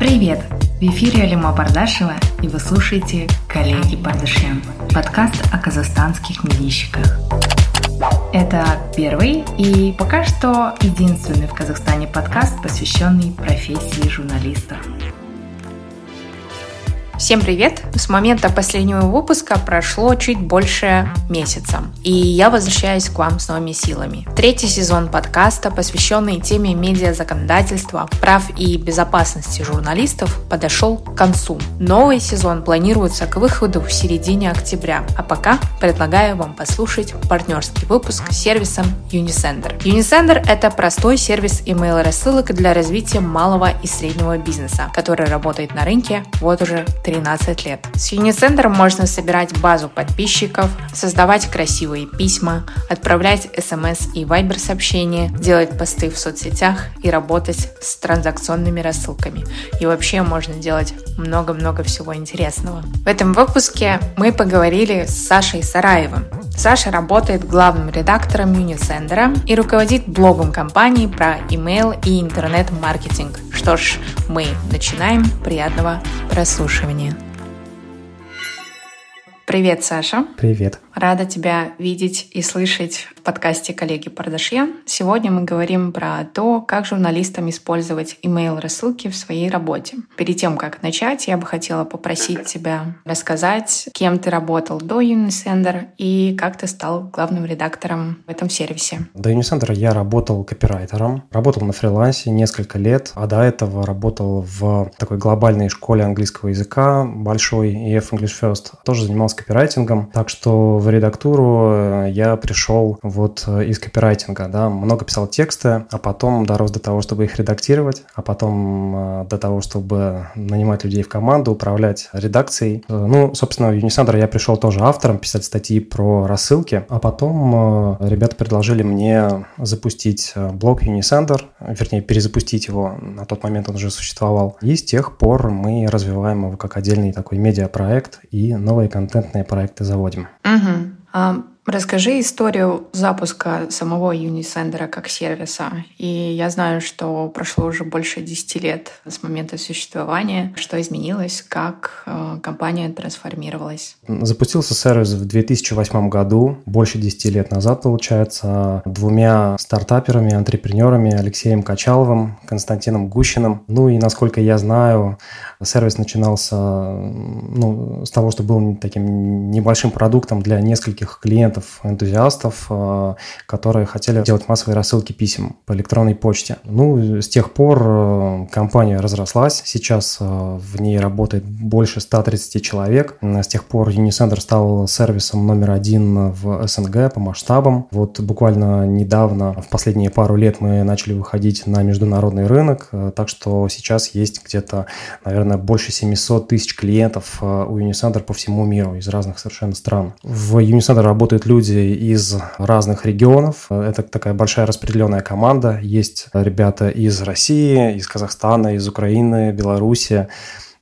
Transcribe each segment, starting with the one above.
Привет! В эфире Алима Бардашева, и вы слушаете «Коллеги Бардашьян» – подкаст о казахстанских медийщиках. Это первый и пока что единственный в Казахстане подкаст, посвященный профессии журналистов. Всем привет! С момента последнего выпуска прошло чуть больше месяца, и я возвращаюсь к вам с новыми силами. Третий сезон подкаста, посвященный теме медиазаконодательства, прав и безопасности журналистов, подошел к концу. Новый сезон планируется к выходу в середине октября, а пока предлагаю вам послушать партнерский выпуск с сервисом Unisender. Unisender – это простой сервис email-рассылок для развития малого и среднего бизнеса, который работает на рынке вот уже 13 лет. С Unicenter можно собирать базу подписчиков, создавать красивые письма, отправлять смс и вайбер сообщения, делать посты в соцсетях и работать с транзакционными рассылками. И вообще можно делать много-много всего интересного. В этом выпуске мы поговорили с Сашей Сараевым. Саша работает главным редактором Unisender и руководит блогом компании про email и интернет-маркетинг. Что ж, мы начинаем. Приятного прослушивания. Привет, Саша. Привет. Рада тебя видеть и слышать в подкасте коллеги Пардашьян. Сегодня мы говорим про то, как журналистам использовать email-рассылки в своей работе. Перед тем, как начать, я бы хотела попросить тебя рассказать, кем ты работал до Unisender и как ты стал главным редактором в этом сервисе. До Unisender я работал копирайтером, работал на фрилансе несколько лет, а до этого работал в такой глобальной школе английского языка, большой EF English First. Тоже занимался копирайтингом, так что в редактуру э, я пришел вот э, из копирайтинга, да, много писал тексты, а потом дорос до того, чтобы их редактировать, а потом э, до того, чтобы нанимать людей в команду, управлять редакцией. Ну, собственно, в Unisandra я пришел тоже автором, писать статьи про рассылки, а потом ребята предложили мне запустить блог Unisandr, вернее, перезапустить его, на тот момент он уже существовал, и с тех пор мы развиваем его как отдельный такой медиапроект и новые контентные проекты заводим. Угу. А, расскажи историю запуска самого Unisender как сервиса. И я знаю, что прошло уже больше 10 лет с момента существования. Что изменилось? Как э, компания трансформировалась? Запустился сервис в 2008 году, больше 10 лет назад, получается, двумя стартаперами, антрепренерами Алексеем Качаловым, Константином Гущиным. Ну и, насколько я знаю, сервис начинался ну, с того, что был таким небольшим продуктом для нескольких клиентов, энтузиастов, э, которые хотели делать массовые рассылки писем по электронной почте. Ну, с тех пор э, компания разрослась. Сейчас э, в ней работает больше 130 человек. С тех пор Unisender стал сервисом номер один в СНГ по масштабам. Вот буквально недавно, в последние пару лет мы начали выходить на международный рынок, так что сейчас есть где-то, наверное, больше 700 тысяч клиентов у Unisender по всему миру из разных совершенно стран. В Unisender работают люди из разных регионов. Это такая большая распределенная команда. Есть ребята из России, из Казахстана, из Украины, Беларуси.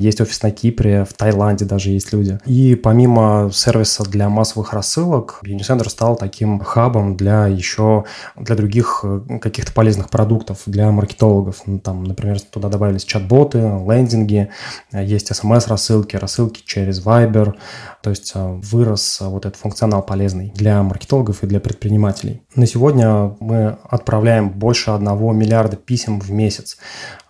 Есть офис на Кипре, в Таиланде даже есть люди. И помимо сервиса для массовых рассылок, Unicenter стал таким хабом для еще для других э, каких-то полезных продуктов для маркетологов. Ну, там, например, туда добавились чат-боты, лендинги, есть смс-рассылки, рассылки через Viber. То есть э, вырос вот этот функционал полезный для маркетологов и для предпринимателей. На сегодня мы отправляем больше одного миллиарда писем в месяц.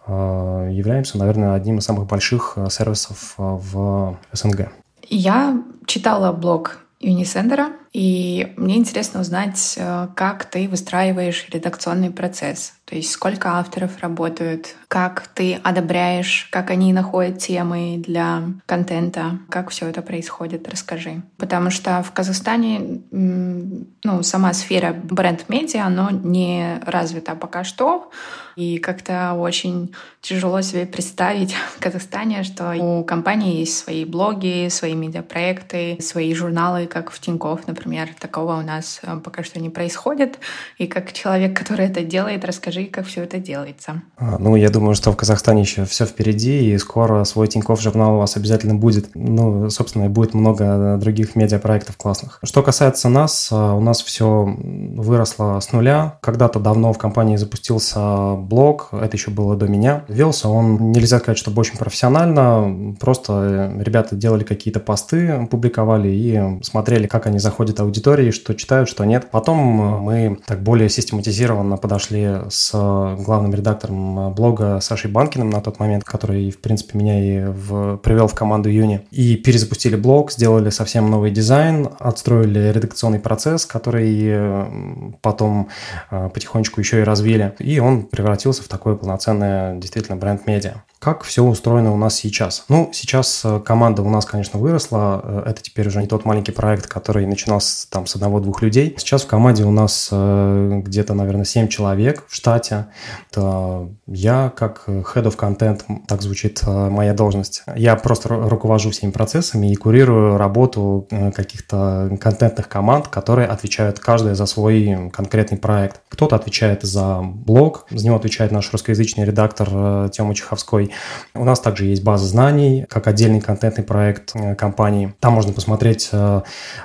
Э, являемся, наверное, одним из самых больших э, сервисов э, в СНГ. Я читала блог Unisender, и мне интересно узнать, как ты выстраиваешь редакционный процесс. То есть сколько авторов работают, как ты одобряешь, как они находят темы для контента, как все это происходит, расскажи. Потому что в Казахстане ну, сама сфера бренд-медиа, она не развита пока что. И как-то очень тяжело себе представить в Казахстане, что у компании есть свои блоги, свои медиапроекты, свои журналы, как в Тинькофф, например такого у нас э, пока что не происходит. И как человек, который это делает, расскажи, как все это делается. А, ну, я думаю, что в Казахстане еще все впереди, и скоро свой Тинькофф журнал у вас обязательно будет. Ну, собственно, и будет много других медиапроектов классных. Что касается нас, а, у нас все выросло с нуля. Когда-то давно в компании запустился блог, это еще было до меня. Велся он, нельзя сказать, чтобы очень профессионально, просто э, ребята делали какие-то посты, публиковали и смотрели, как они заходят аудитории, что читают, что нет. Потом э, мы так более систематизированно подошли с главным редактором блога Сашей Банкиным на тот момент, который, в принципе, меня и в, привел в команду Юни, и перезапустили блог, сделали совсем новый дизайн, отстроили редакционный процесс, который э, потом потихонечку еще и развили, и он превратился в такое полноценное действительно бренд-медиа. Как все устроено у нас сейчас? Ну, сейчас э, команда у нас, конечно, выросла. Э, это теперь уже не тот маленький проект, который начинался там с одного-двух людей. Сейчас в команде у нас э, где-то, наверное, 7 человек в штате. Это я как Head of Content, так звучит моя должность. Я просто руковожу всеми процессами и курирую работу каких-то контентных команд, которые отвечают каждая за свой конкретный проект. Кто-то отвечает за блог, за него отвечает наш русскоязычный редактор Тёма Чеховской, у нас также есть база знаний, как отдельный контентный проект э, компании. Там можно посмотреть, э,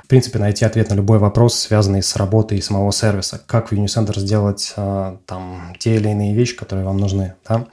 в принципе, найти ответ на любой вопрос, связанный с работой самого сервиса. Как в Unicenter сделать э, там те или иные вещи, которые вам нужны. Да?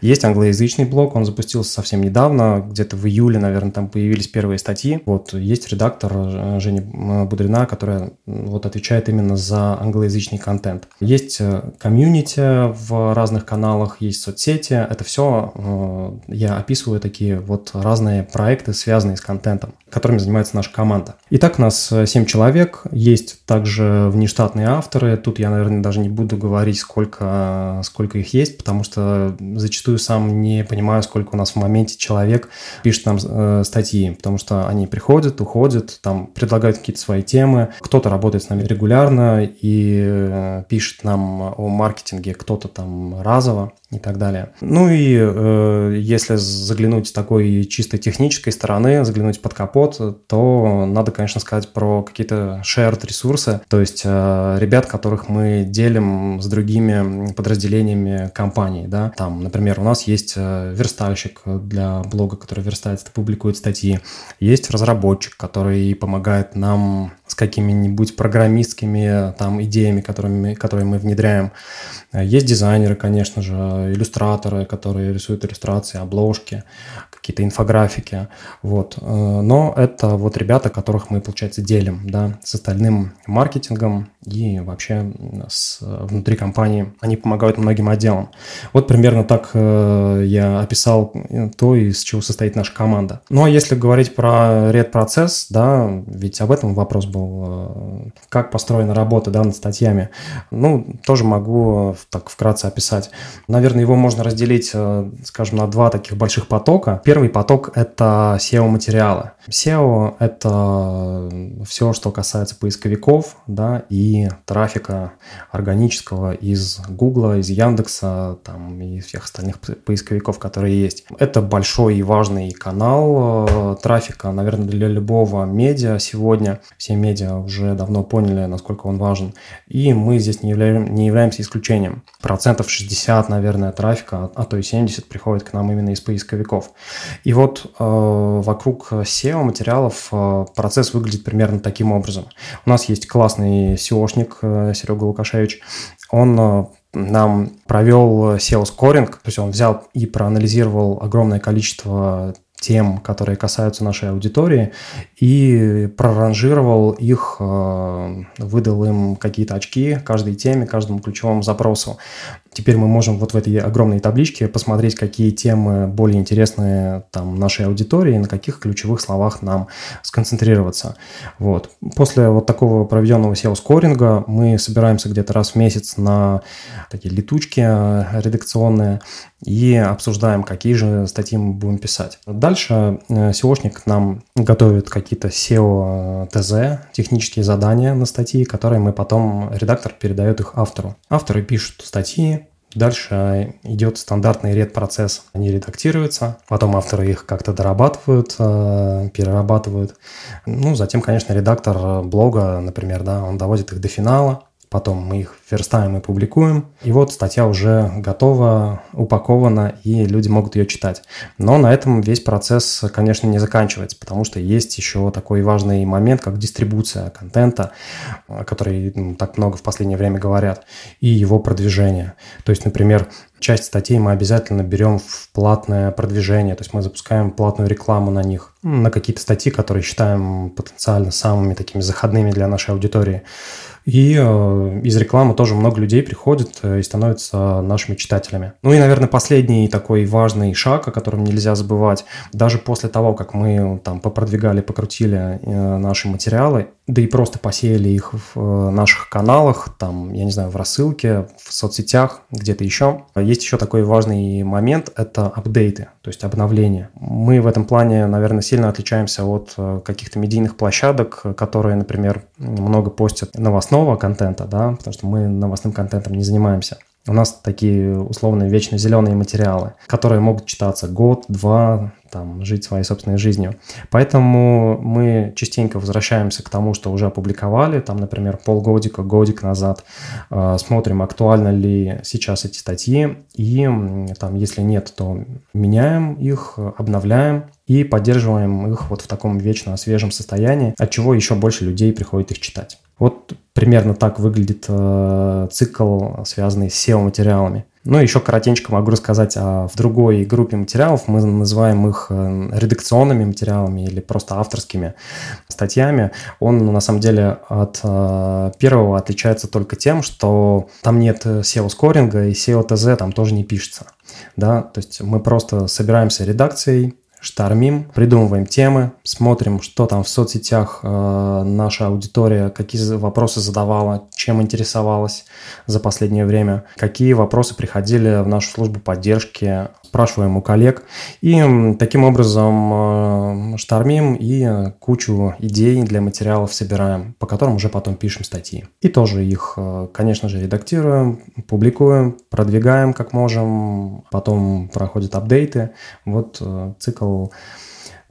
Есть англоязычный блог, он запустился совсем недавно, где-то в июле, наверное, там появились первые статьи. Вот есть редактор Женя Будрина, которая вот отвечает именно за англоязычный контент. Есть комьюнити в разных каналах, есть соцсети. Это все Э, я описываю такие вот разные проекты, связанные с контентом, которыми занимается наша команда. Итак, у нас 7 э, человек, есть также внештатные авторы. Тут я, наверное, даже не буду говорить, сколько, сколько их есть, потому что зачастую сам не понимаю, сколько у нас в моменте человек пишет нам э, статьи, потому что они приходят, уходят, там предлагают какие-то свои темы. Кто-то работает с нами регулярно и пишет нам о маркетинге, кто-то там разово и так далее. Ну и э, если заглянуть с такой чисто технической стороны, заглянуть под капот, то надо, конечно, сказать про какие-то shared ресурсы, то есть э, ребят, которых мы делим с другими подразделениями компании, да, там, например, у нас есть э, верстальщик для блога, который верстает, публикует статьи, есть разработчик, который помогает нам с какими-нибудь программистскими там идеями, которыми, которые мы внедряем. Есть дизайнеры, конечно же, иллюстраторы, которые рисуют иллюстрации, обложки, какие-то инфографики. Вот. Но это вот ребята, которых мы, получается, делим да, с остальным маркетингом и вообще с, внутри компании. Они помогают многим отделам. Вот примерно так э, я описал то, из чего состоит наша команда. Ну а если говорить про ред-процесс, да, ведь об этом вопрос был, э, как построена работа да, над статьями, ну, тоже могу так вкратце описать. Наверное, его можно разделить, э, скажем, на два таких больших потока. Первый поток – это SEO-материалы. SEO – это все, что касается поисковиков, да, и трафика органического из Гугла, из Яндекса, там, и всех остальных поисковиков, которые есть. Это большой и важный канал э, трафика, наверное, для любого медиа сегодня. Все медиа уже давно поняли, насколько он важен. И мы здесь не, являем, не являемся исключением. Процентов 60, наверное, трафика, а то и 70 приходит к нам именно из поисковиков. И вот э, вокруг SEO материалов э, процесс выглядит примерно таким образом. У нас есть классный SEOшник э, Серега Лукашевич. Он э, нам провел SEO-скоринг, то есть он взял и проанализировал огромное количество тем, которые касаются нашей аудитории, и проранжировал их, э, выдал им какие-то очки каждой теме, каждому ключевому запросу. Теперь мы можем вот в этой огромной табличке посмотреть, какие темы более интересны там нашей аудитории, на каких ключевых словах нам сконцентрироваться. Вот. После вот такого проведенного SEO-скоринга мы собираемся где-то раз в месяц на такие летучки э, редакционные и обсуждаем, какие же статьи мы будем писать. Дальше э, SEOшник нам готовит какие-то SEO-ТЗ, технические задания на статьи, которые мы потом, редактор передает их автору. Авторы пишут статьи, Дальше идет стандартный ред-процесс. Они редактируются, потом авторы их как-то дорабатывают, э, перерабатывают. Ну, затем, конечно, редактор блога, например, да, он доводит их до финала, потом мы их верстаем и публикуем. И вот статья уже готова, упакована, и люди могут ее читать. Но на этом весь процесс, конечно, не заканчивается, потому что есть еще такой важный момент, как дистрибуция контента, о которой ну, так много в последнее время говорят, и его продвижение. То есть, например, часть статей мы обязательно берем в платное продвижение, то есть мы запускаем платную рекламу на них, на какие-то статьи, которые считаем потенциально самыми такими заходными для нашей аудитории. И э, из рекламы тоже много людей приходит э, и становятся нашими читателями. Ну и, наверное, последний такой важный шаг, о котором нельзя забывать, даже после того, как мы там попродвигали, покрутили э, наши материалы, да и просто посеяли их в наших каналах, там, я не знаю, в рассылке, в соцсетях, где-то еще. Есть еще такой важный момент – это апдейты, то есть обновления. Мы в этом плане, наверное, сильно отличаемся от каких-то медийных площадок, которые, например, много постят новостного контента, да, потому что мы новостным контентом не занимаемся. У нас такие условные вечно зеленые материалы, которые могут читаться год, два, там, жить своей собственной жизнью. Поэтому мы частенько возвращаемся к тому, что уже опубликовали, там, например, полгодика, годик назад, э, смотрим, актуально ли сейчас эти статьи, и там, если нет, то меняем их, обновляем и поддерживаем их вот в таком вечно свежем состоянии, от чего еще больше людей приходит их читать. Вот примерно так выглядит э, цикл, связанный с SEO-материалами. Ну, еще коротенько могу рассказать о в другой группе материалов. Мы называем их э, редакционными материалами или просто авторскими статьями. Он, на самом деле, от э, первого отличается только тем, что там нет SEO-скоринга и SEO-ТЗ там тоже не пишется. Да? То есть мы просто собираемся редакцией, штормим, придумываем темы, смотрим, что там в соцсетях э, наша аудитория, какие вопросы задавала, чем интересовалась за последнее время, какие вопросы приходили в нашу службу поддержки, спрашиваем у коллег. И таким образом э, штормим и кучу идей для материалов собираем, по которым уже потом пишем статьи. И тоже их, э, конечно же, редактируем, публикуем, продвигаем как можем, потом проходят апдейты. Вот э, цикл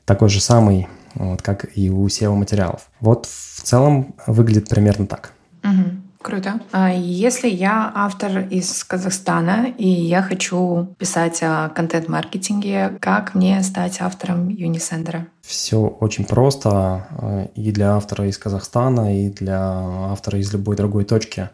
такой же самый, вот, как и у SEO-материалов. Вот в целом выглядит примерно так. Угу. Круто. А если я автор из Казахстана и я хочу писать о контент-маркетинге, как мне стать автором Unisender? Все очень просто э, и для автора из Казахстана, и для автора из любой другой точки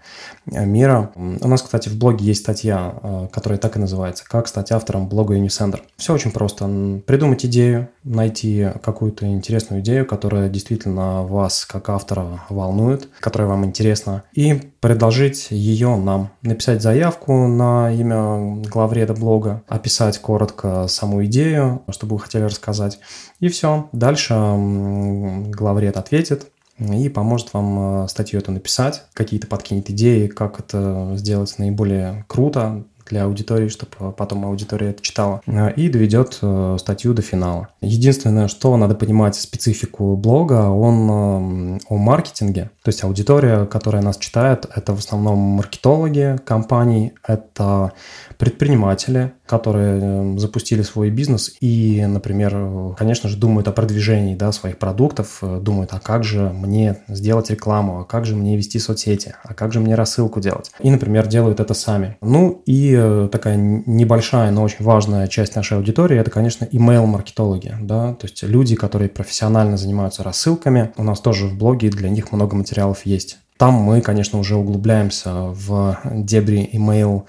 э, мира. У нас, кстати, в блоге есть статья, э, которая так и называется «Как стать автором блога Unisender». Все очень просто. Придумать идею, найти какую-то интересную идею, которая действительно вас как автора волнует, которая вам интересна, и предложить ее нам. Написать заявку на имя главреда блога, описать коротко саму идею, что бы вы хотели рассказать, и все. Дальше главред ответит и поможет вам э, статью эту написать, какие-то подкинет идеи, как это сделать наиболее круто, для аудитории, чтобы потом аудитория это читала, э, и доведет э, статью до финала. Единственное, что надо понимать специфику блога, он о маркетинге, то есть аудитория, которая нас читает, это в основном маркетологи компаний, это предприниматели, которые эм, запустили свой бизнес и, например, конечно же, думают о продвижении да, своих продуктов, э, думают, а как же мне сделать рекламу, а как же мне вести соцсети, а как же мне рассылку делать. И, например, делают это сами. Ну и э, такая небольшая, но очень важная часть нашей аудитории – это, конечно, email-маркетологи. Да? То есть люди, которые профессионально занимаются рассылками. У нас тоже в блоге для них много материалов есть. Там мы, конечно, уже углубляемся в дебри email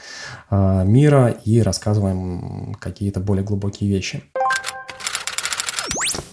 а, мира и рассказываем какие-то более глубокие вещи.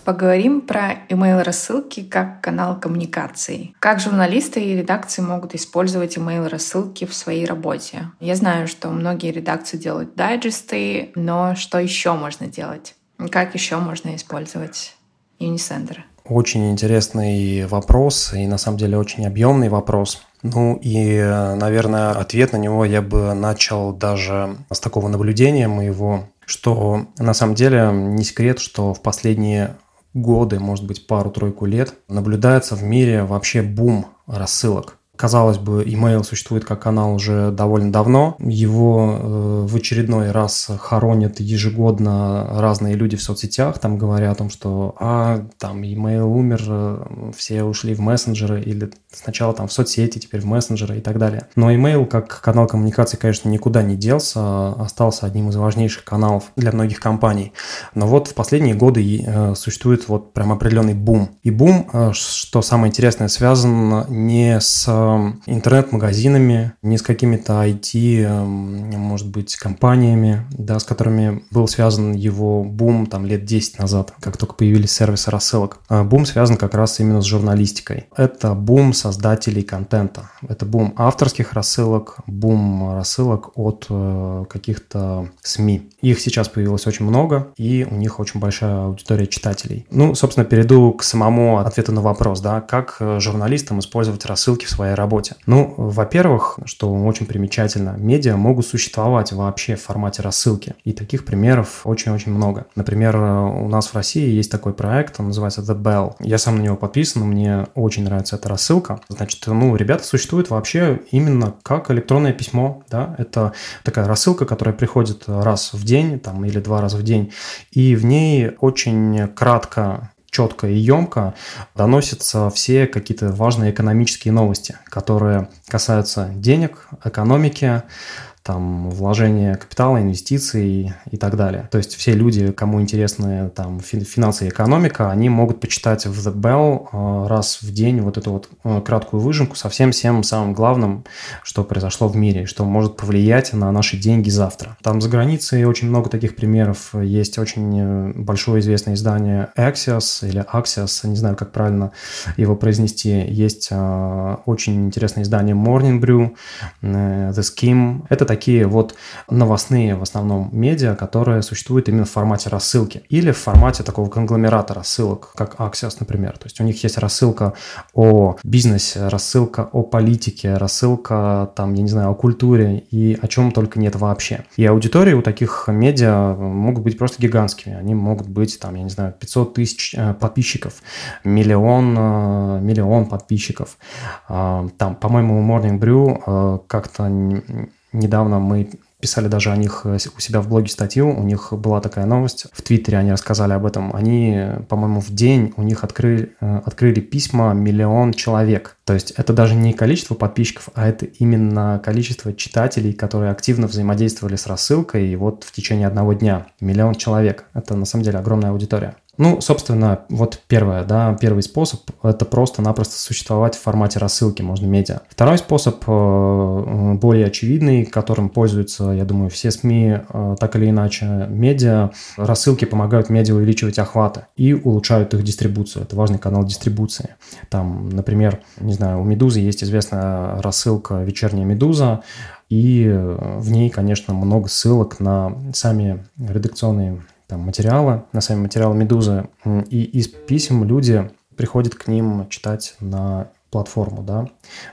Поговорим про email-рассылки как канал коммуникации. Как журналисты и редакции могут использовать email-рассылки в своей работе? Я знаю, что многие редакции делают дайджесты, но что еще можно делать? Как еще можно использовать Unisender? Очень интересный вопрос и на самом деле очень объемный вопрос. Ну и, наверное, ответ на него я бы начал даже с такого наблюдения моего, что на самом деле не секрет, что в последние годы, может быть, пару-тройку лет, наблюдается в мире вообще бум рассылок. Казалось бы, email существует как канал уже довольно давно. Его э, в очередной раз хоронят ежегодно разные люди в соцсетях. Там говорят о том, что а, там email умер, э, все ушли в мессенджеры или сначала там в соцсети, теперь в мессенджеры и так далее. Но email как канал коммуникации, конечно, никуда не делся, а остался одним из важнейших каналов для многих компаний. Но вот в последние годы э, существует вот прям определенный бум. И бум, э, что самое интересное, связан не с интернет-магазинами, не с какими-то IT, может быть, компаниями, да, с которыми был связан его бум там лет 10 назад, как только появились сервисы рассылок. А бум связан как раз именно с журналистикой. Это бум создателей контента. Это бум авторских рассылок, бум рассылок от э, каких-то СМИ. Их сейчас появилось очень много, и у них очень большая аудитория читателей. Ну, собственно, перейду к самому ответу на вопрос, да, как э, журналистам использовать рассылки в своей работе. Ну, во-первых, что очень примечательно, медиа могут существовать вообще в формате рассылки. И таких примеров очень-очень много. Например, у нас в России есть такой проект, он называется The Bell. Я сам на него подписан, мне очень нравится эта рассылка. Значит, ну, ребята существуют вообще именно как электронное письмо, да, это такая рассылка, которая приходит раз в день, там, или два раза в день, и в ней очень кратко четко и емко доносятся все какие-то важные экономические новости, которые касаются денег, экономики, там вложение капитала, инвестиций и так далее. То есть все люди, кому интересны там финансы и экономика, они могут почитать в The Bell э, раз в день вот эту вот э, краткую выжимку со всем всем самым главным, что произошло в мире, что может повлиять на наши деньги завтра. Там за границей очень много таких примеров. Есть очень э, большое известное издание Axios или Axios, не знаю, как правильно его произнести. Есть очень интересное издание Morning Brew, The Skim. Это такие такие вот новостные в основном медиа, которые существуют именно в формате рассылки или в формате такого конгломерата рассылок, как Axios, например. То есть у них есть рассылка о бизнесе, рассылка о политике, рассылка там, я не знаю, о культуре и о чем только нет вообще. И аудитории у таких медиа могут быть просто гигантскими. Они могут быть там, я не знаю, 500 тысяч э, подписчиков, миллион, э, миллион подписчиков. А, там, по-моему, Morning Brew э, как-то Недавно мы писали даже о них э, у себя в блоге статью, у них была такая новость, в Твиттере они рассказали об этом, они, по-моему, в день у них открыли, э, открыли письма миллион человек. То есть это даже не количество подписчиков, а это именно количество читателей, которые активно взаимодействовали с рассылкой, и вот в течение одного дня миллион человек. Это на самом деле огромная аудитория. Ну, собственно, вот первое, да, первый способ – это просто-напросто существовать в формате рассылки, можно медиа. Второй способ, э, более очевидный, которым пользуются, я думаю, все СМИ, э, так или иначе, медиа. Рассылки помогают медиа увеличивать охваты и улучшают их дистрибуцию. Это важный канал дистрибуции. Там, например, не знаю, у «Медузы» есть известная рассылка «Вечерняя Медуза», и в ней, конечно, много ссылок на сами редакционные там, материала, на сами материалы «Медузы», и из писем люди приходят к ним читать на платформу, да,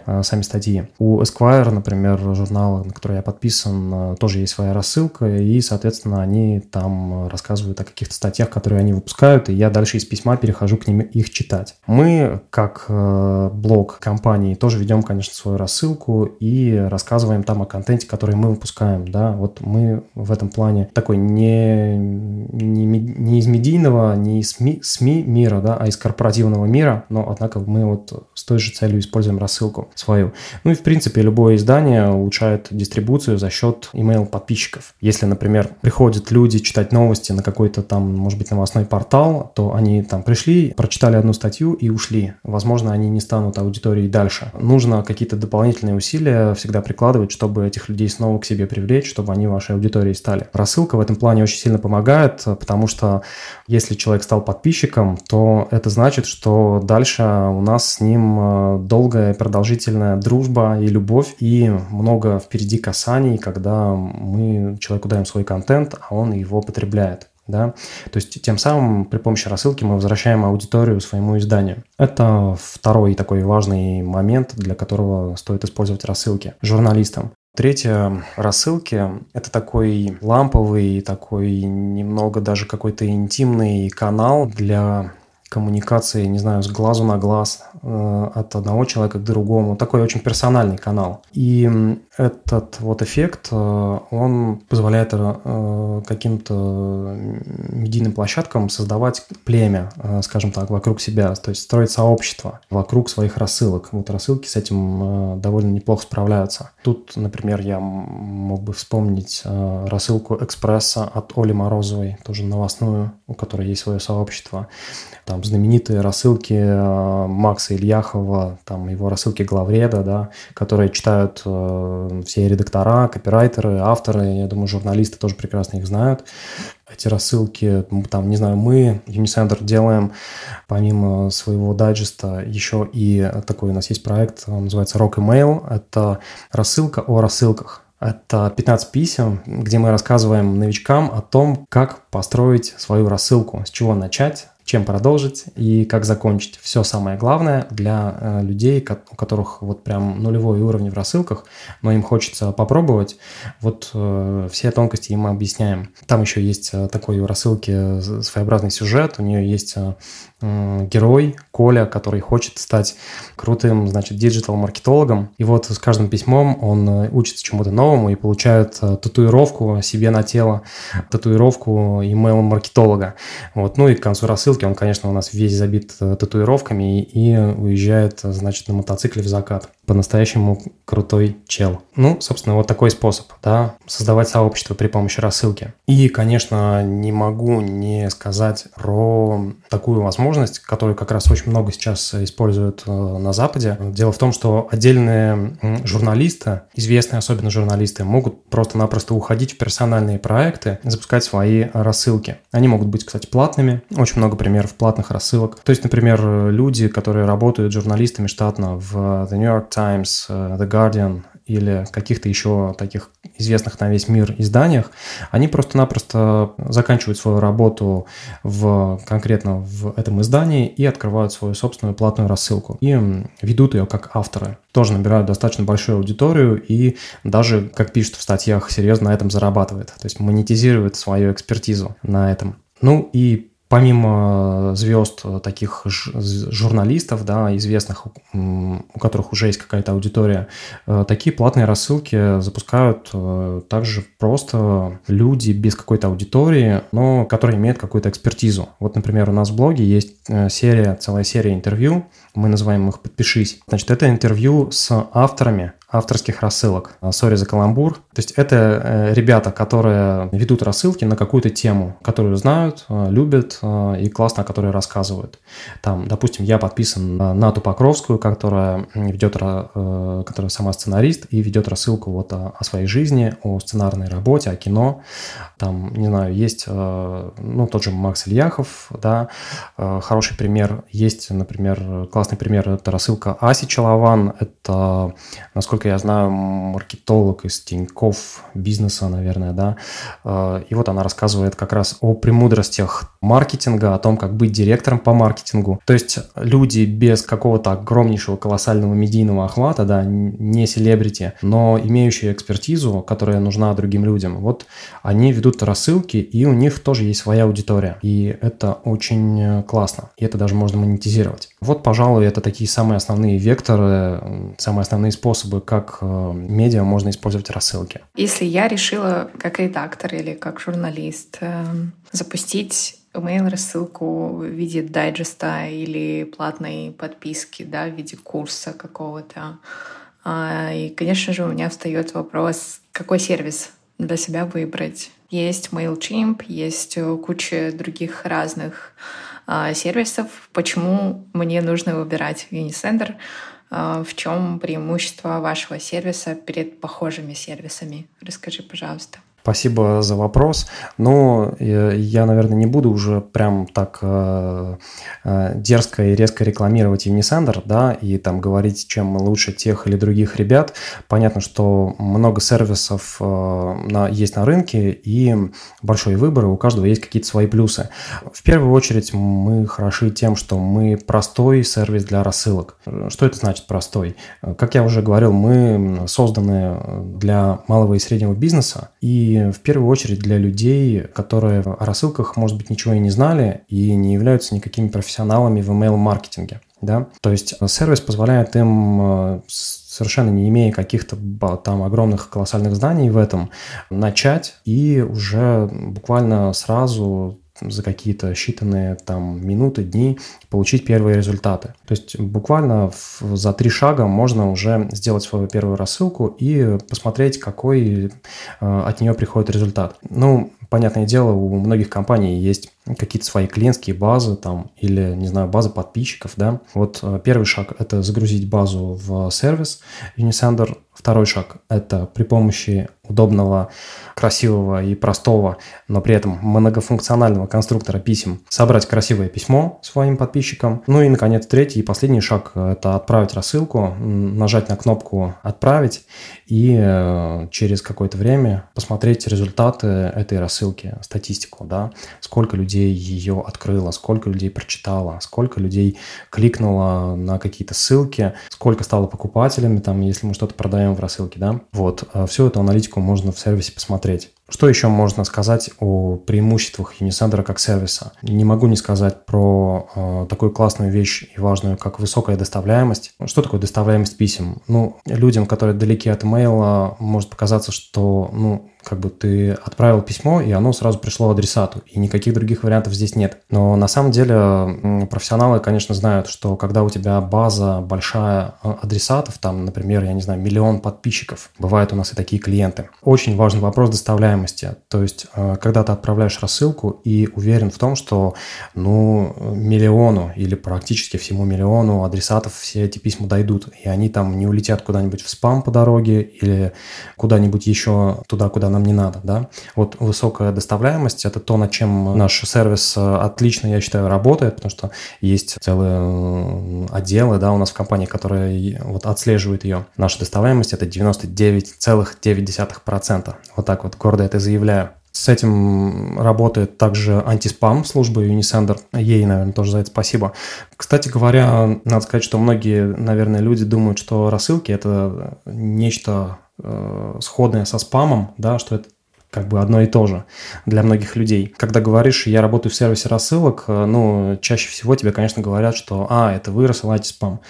а, сами статьи. У Esquire, например, журнала, на который я подписан, а, тоже есть своя рассылка, и, соответственно, они там рассказывают о каких-то статьях, которые они выпускают, и я дальше из письма перехожу к ним их читать. Мы, как а, блог компании, тоже ведем, конечно, свою рассылку и рассказываем там о контенте, который мы выпускаем, да, вот мы в этом плане такой не, не, не из медийного, не из СМИ, СМИ мира, да, а из корпоративного мира, но, однако, мы вот с той же целью используем рассылку свою. Ну и, в принципе, любое издание улучшает дистрибуцию за счет email подписчиков. Если, например, приходят люди читать новости на какой-то там, может быть, новостной портал, то они там пришли, прочитали одну статью и ушли. Возможно, они не станут аудиторией дальше. Нужно какие-то дополнительные усилия всегда прикладывать, чтобы этих людей снова к себе привлечь, чтобы они вашей аудиторией стали. Рассылка в этом плане очень сильно помогает, потому что если человек стал подписчиком, то это значит, что дальше у нас с ним Э, долгая продолжительная дружба и любовь, и много впереди касаний, когда мы человеку даем свой контент, а он его потребляет. Да? То есть тем самым при помощи рассылки мы возвращаем аудиторию своему изданию. Это второй такой важный момент, для которого стоит использовать рассылки журналистам. Третье, рассылки – это такой ламповый, такой немного даже какой-то интимный канал для коммуникации, не знаю, с глазу на глаз, э, от одного человека к другому. Такой очень персональный канал. И этот вот эффект, э, он позволяет э, каким-то медийным площадкам создавать племя, э, скажем так, вокруг себя, то есть строить сообщество вокруг своих рассылок. Вот рассылки с этим довольно неплохо справляются. Тут, например, я мог бы вспомнить рассылку «Экспресса» от Оли Морозовой, тоже новостную, у которой есть свое сообщество. Там знаменитые рассылки Макса Ильяхова, там его рассылки главреда, да, которые читают все редактора, копирайтеры, авторы, я думаю, журналисты тоже прекрасно их знают. Эти рассылки, там, не знаю, мы, Unicenter, делаем помимо своего дайджеста еще и такой у нас есть проект, называется Rock Email. Это рассылка о рассылках. Это 15 писем, где мы рассказываем новичкам о том, как построить свою рассылку, с чего начать, чем продолжить и как закончить. Все самое главное для э, людей, у которых вот прям нулевой уровень в рассылках, но им хочется попробовать. Вот э, все тонкости им объясняем. Там еще есть э, такой у рассылки своеобразный сюжет. У нее есть герой Коля, который хочет стать крутым, значит, диджитал-маркетологом. И вот с каждым письмом он учится чему-то новому и получает татуировку себе на тело, татуировку email-маркетолога. Вот. Ну и к концу рассылки ссылки, он, конечно, у нас весь забит э, татуировками и уезжает, значит, на мотоцикле в закат по-настоящему крутой чел. Ну, собственно, вот такой способ, да, создавать сообщество при помощи рассылки. И, конечно, не могу не сказать про такую возможность, которую как раз очень много сейчас используют э, на Западе. Дело в том, что отдельные журналисты, известные особенно журналисты, могут просто-напросто уходить в персональные проекты, запускать свои рассылки. Они могут быть, кстати, платными. Очень много примеров платных рассылок. То есть, например, люди, которые работают журналистами штатно в The New York Times, э, The Guardian или каких-то еще таких известных на весь мир изданиях, они просто-напросто заканчивают свою работу в, конкретно в этом издании и открывают свою собственную платную рассылку. И ведут ее как авторы. Тоже набирают достаточно большую аудиторию и даже, как пишут в статьях, серьезно на этом зарабатывает. То есть монетизирует свою экспертизу на этом. Ну и помимо звезд э, таких журналистов, да, известных, у которых уже есть какая-то аудитория, э, такие платные рассылки запускают э, также просто люди без какой-то аудитории, но которые имеют какую-то экспертизу. Вот, например, у нас в блоге есть серия, целая серия интервью, мы называем их «Подпишись». Значит, это интервью с авторами авторских рассылок. Сори за каламбур. То есть это э, ребята, которые ведут рассылки на какую-то тему, которую знают, э, любят э, и классно о которой рассказывают. Там, допустим, я подписан на Нату Покровскую, которая ведет, которая сама сценарист и ведет рассылку вот о, о своей жизни, о сценарной работе, о кино. Там, не знаю, есть, ну, тот же Макс Ильяхов, да, хороший пример. Есть, например, классный пример, это рассылка Аси Челован. Это, насколько насколько я знаю, маркетолог из Тиньков бизнеса, наверное, да. Э, и вот она рассказывает как раз о премудростях маркетинга, о том, как быть директором по маркетингу. То есть люди без какого-то огромнейшего колоссального медийного охвата, да, не селебрити, но имеющие экспертизу, которая нужна другим людям, вот они ведут рассылки, и у них тоже есть своя аудитория. И это очень классно. И это даже можно монетизировать. Вот, пожалуй, это такие самые основные векторы, самые основные способы, как э, медиа можно использовать рассылки. Если я решила как редактор или как журналист эм, запустить email рассылку в виде дайджеста или платной подписки, да, в виде курса какого-то. А, и, конечно же, у меня встает вопрос, какой сервис для себя выбрать. Есть MailChimp, есть куча других разных сервисов. Почему мне нужно выбирать Unisender? А, в чем преимущество вашего сервиса перед похожими сервисами? Расскажи, пожалуйста. Спасибо за вопрос. Но я, наверное, не буду уже прям так э, э, дерзко и резко рекламировать Unisender, да, и там говорить, чем лучше тех или других ребят. Понятно, что много сервисов э, на, есть на рынке, и большой выбор, и у каждого есть какие-то свои плюсы. В первую очередь мы хороши тем, что мы простой сервис для рассылок. Что это значит простой? Как я уже говорил, мы созданы для малого и среднего бизнеса, и В первую очередь для людей, которые о рассылках, может быть, ничего и не знали и не являются никакими профессионалами в email-маркетинге. Да? То есть сервис позволяет им совершенно не имея каких-то там огромных колоссальных знаний в этом, начать и уже буквально сразу за какие-то считанные там минуты, дни получить первые результаты. То есть буквально в, за три шага можно уже сделать свою первую рассылку и посмотреть, какой э, от нее приходит результат. Ну, понятное дело, у многих компаний есть какие-то свои клиентские базы там или, не знаю, базы подписчиков, да. Вот э, первый шаг – это загрузить базу в сервис Unisender. Второй шаг – это при помощи удобного, красивого и простого, но при этом многофункционального конструктора писем собрать красивое письмо своим подписчикам. Ну и, наконец, третий и последний шаг – это отправить рассылку, нажать на кнопку «Отправить» и э, через какое-то время посмотреть результаты этой рассылки, статистику, да, сколько людей ее открыло, сколько людей прочитало, сколько людей кликнуло на какие-то ссылки, сколько стало покупателями, там, если мы что-то продаем в рассылке, да. Вот, э, всю эту аналитику можно в сервисе посмотреть. Что еще можно сказать о преимуществах Unisender как сервиса? Не могу не сказать про э, такую классную вещь и важную, как высокая доставляемость. Что такое доставляемость писем? Ну, людям, которые далеки от имейла, может показаться, что, ну, как бы ты отправил письмо, и оно сразу пришло адресату, и никаких других вариантов здесь нет. Но на самом деле профессионалы, конечно, знают, что когда у тебя база большая а, адресатов, там, например, я не знаю, миллион подписчиков, бывают у нас и такие клиенты, очень важный вопрос доставляемости. То есть, а, когда ты отправляешь рассылку и уверен в том, что, ну, миллиону или практически всему миллиону адресатов все эти письма дойдут, и они там не улетят куда-нибудь в спам по дороге или куда-нибудь еще туда, куда нам не надо, да. Вот высокая доставляемость – это то, над чем наш сервис э, отлично, я считаю, работает, потому что есть целые э, отделы, да, у нас в компании, которые вот отслеживают ее. Наша доставляемость – это 99,9%. Вот так вот гордо это заявляю. С этим работает также антиспам служба Unisender. Ей, наверное, тоже за это спасибо. Кстати говоря, надо сказать, что многие, наверное, люди думают, что рассылки – это нечто э, сходное со спамом, да, что это как бы одно и то же для многих людей. Когда говоришь, я работаю в сервисе рассылок, э, ну, чаще всего тебе, конечно, говорят, что, а, это вы рассылаете спам.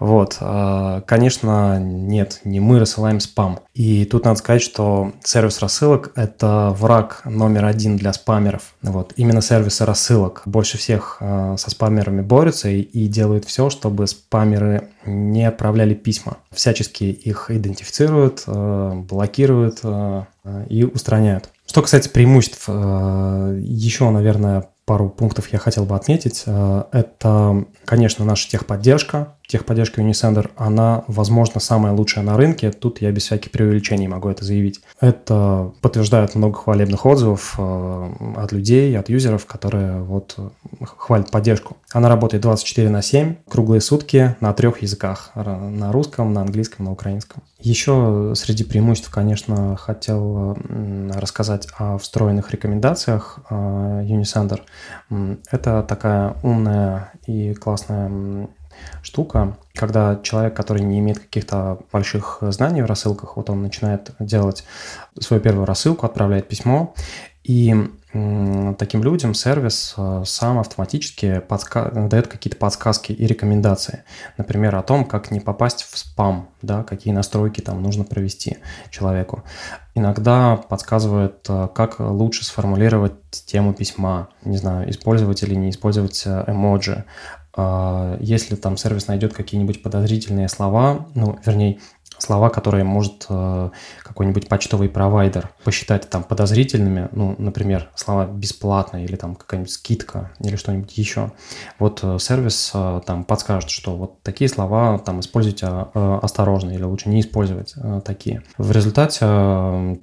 Вот. Э, конечно, нет, не мы рассылаем спам. И тут надо сказать, что сервис рассылок – это враг номер один для спамеров. Вот. Именно сервисы рассылок больше всех э, со спамерами борются и, делают все, чтобы спамеры не отправляли письма. Всячески их идентифицируют, блокируют, и устраняют. Что касается преимуществ, э, еще, наверное, пару пунктов я хотел бы отметить. Э, это, конечно, наша техподдержка. Техподдержка Unisender, она, возможно, самая лучшая на рынке. Тут я без всяких преувеличений могу это заявить. Это подтверждает много хвалебных отзывов э, от людей, от юзеров, которые вот хвалят поддержку. Она работает 24 на 7, круглые сутки на трех языках. На русском, на английском, на украинском. Еще среди преимуществ, конечно, хотел рассказать о встроенных рекомендациях а, Unisender. Это такая умная и классная штука, когда человек, который не имеет каких-то больших знаний в рассылках, вот он начинает делать свою первую рассылку, отправляет письмо, и таким людям сервис э, сам автоматически подска... дает какие-то подсказки и рекомендации. Например, о том, как не попасть в спам, да, какие настройки там нужно провести человеку. Иногда подсказывает, э, как лучше сформулировать тему письма, не знаю, использовать или не использовать э, эмоджи. А, если там сервис найдет какие-нибудь подозрительные слова, ну, вернее, слова, которые может э, какой-нибудь почтовый провайдер посчитать там подозрительными, ну, например, слова бесплатно или там какая-нибудь скидка или что-нибудь еще. Вот э, сервис э, там подскажет, что вот такие слова там используйте осторожно или лучше не использовать такие. В результате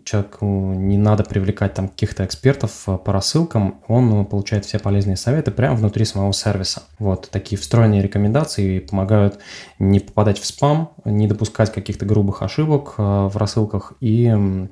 человеку не надо привлекать там каких-то экспертов по рассылкам, он получает все полезные советы прямо внутри самого сервиса. Вот такие встроенные рекомендации помогают не попадать в спам, не допускать каких-то каких-то грубых ошибок э, в рассылках и э,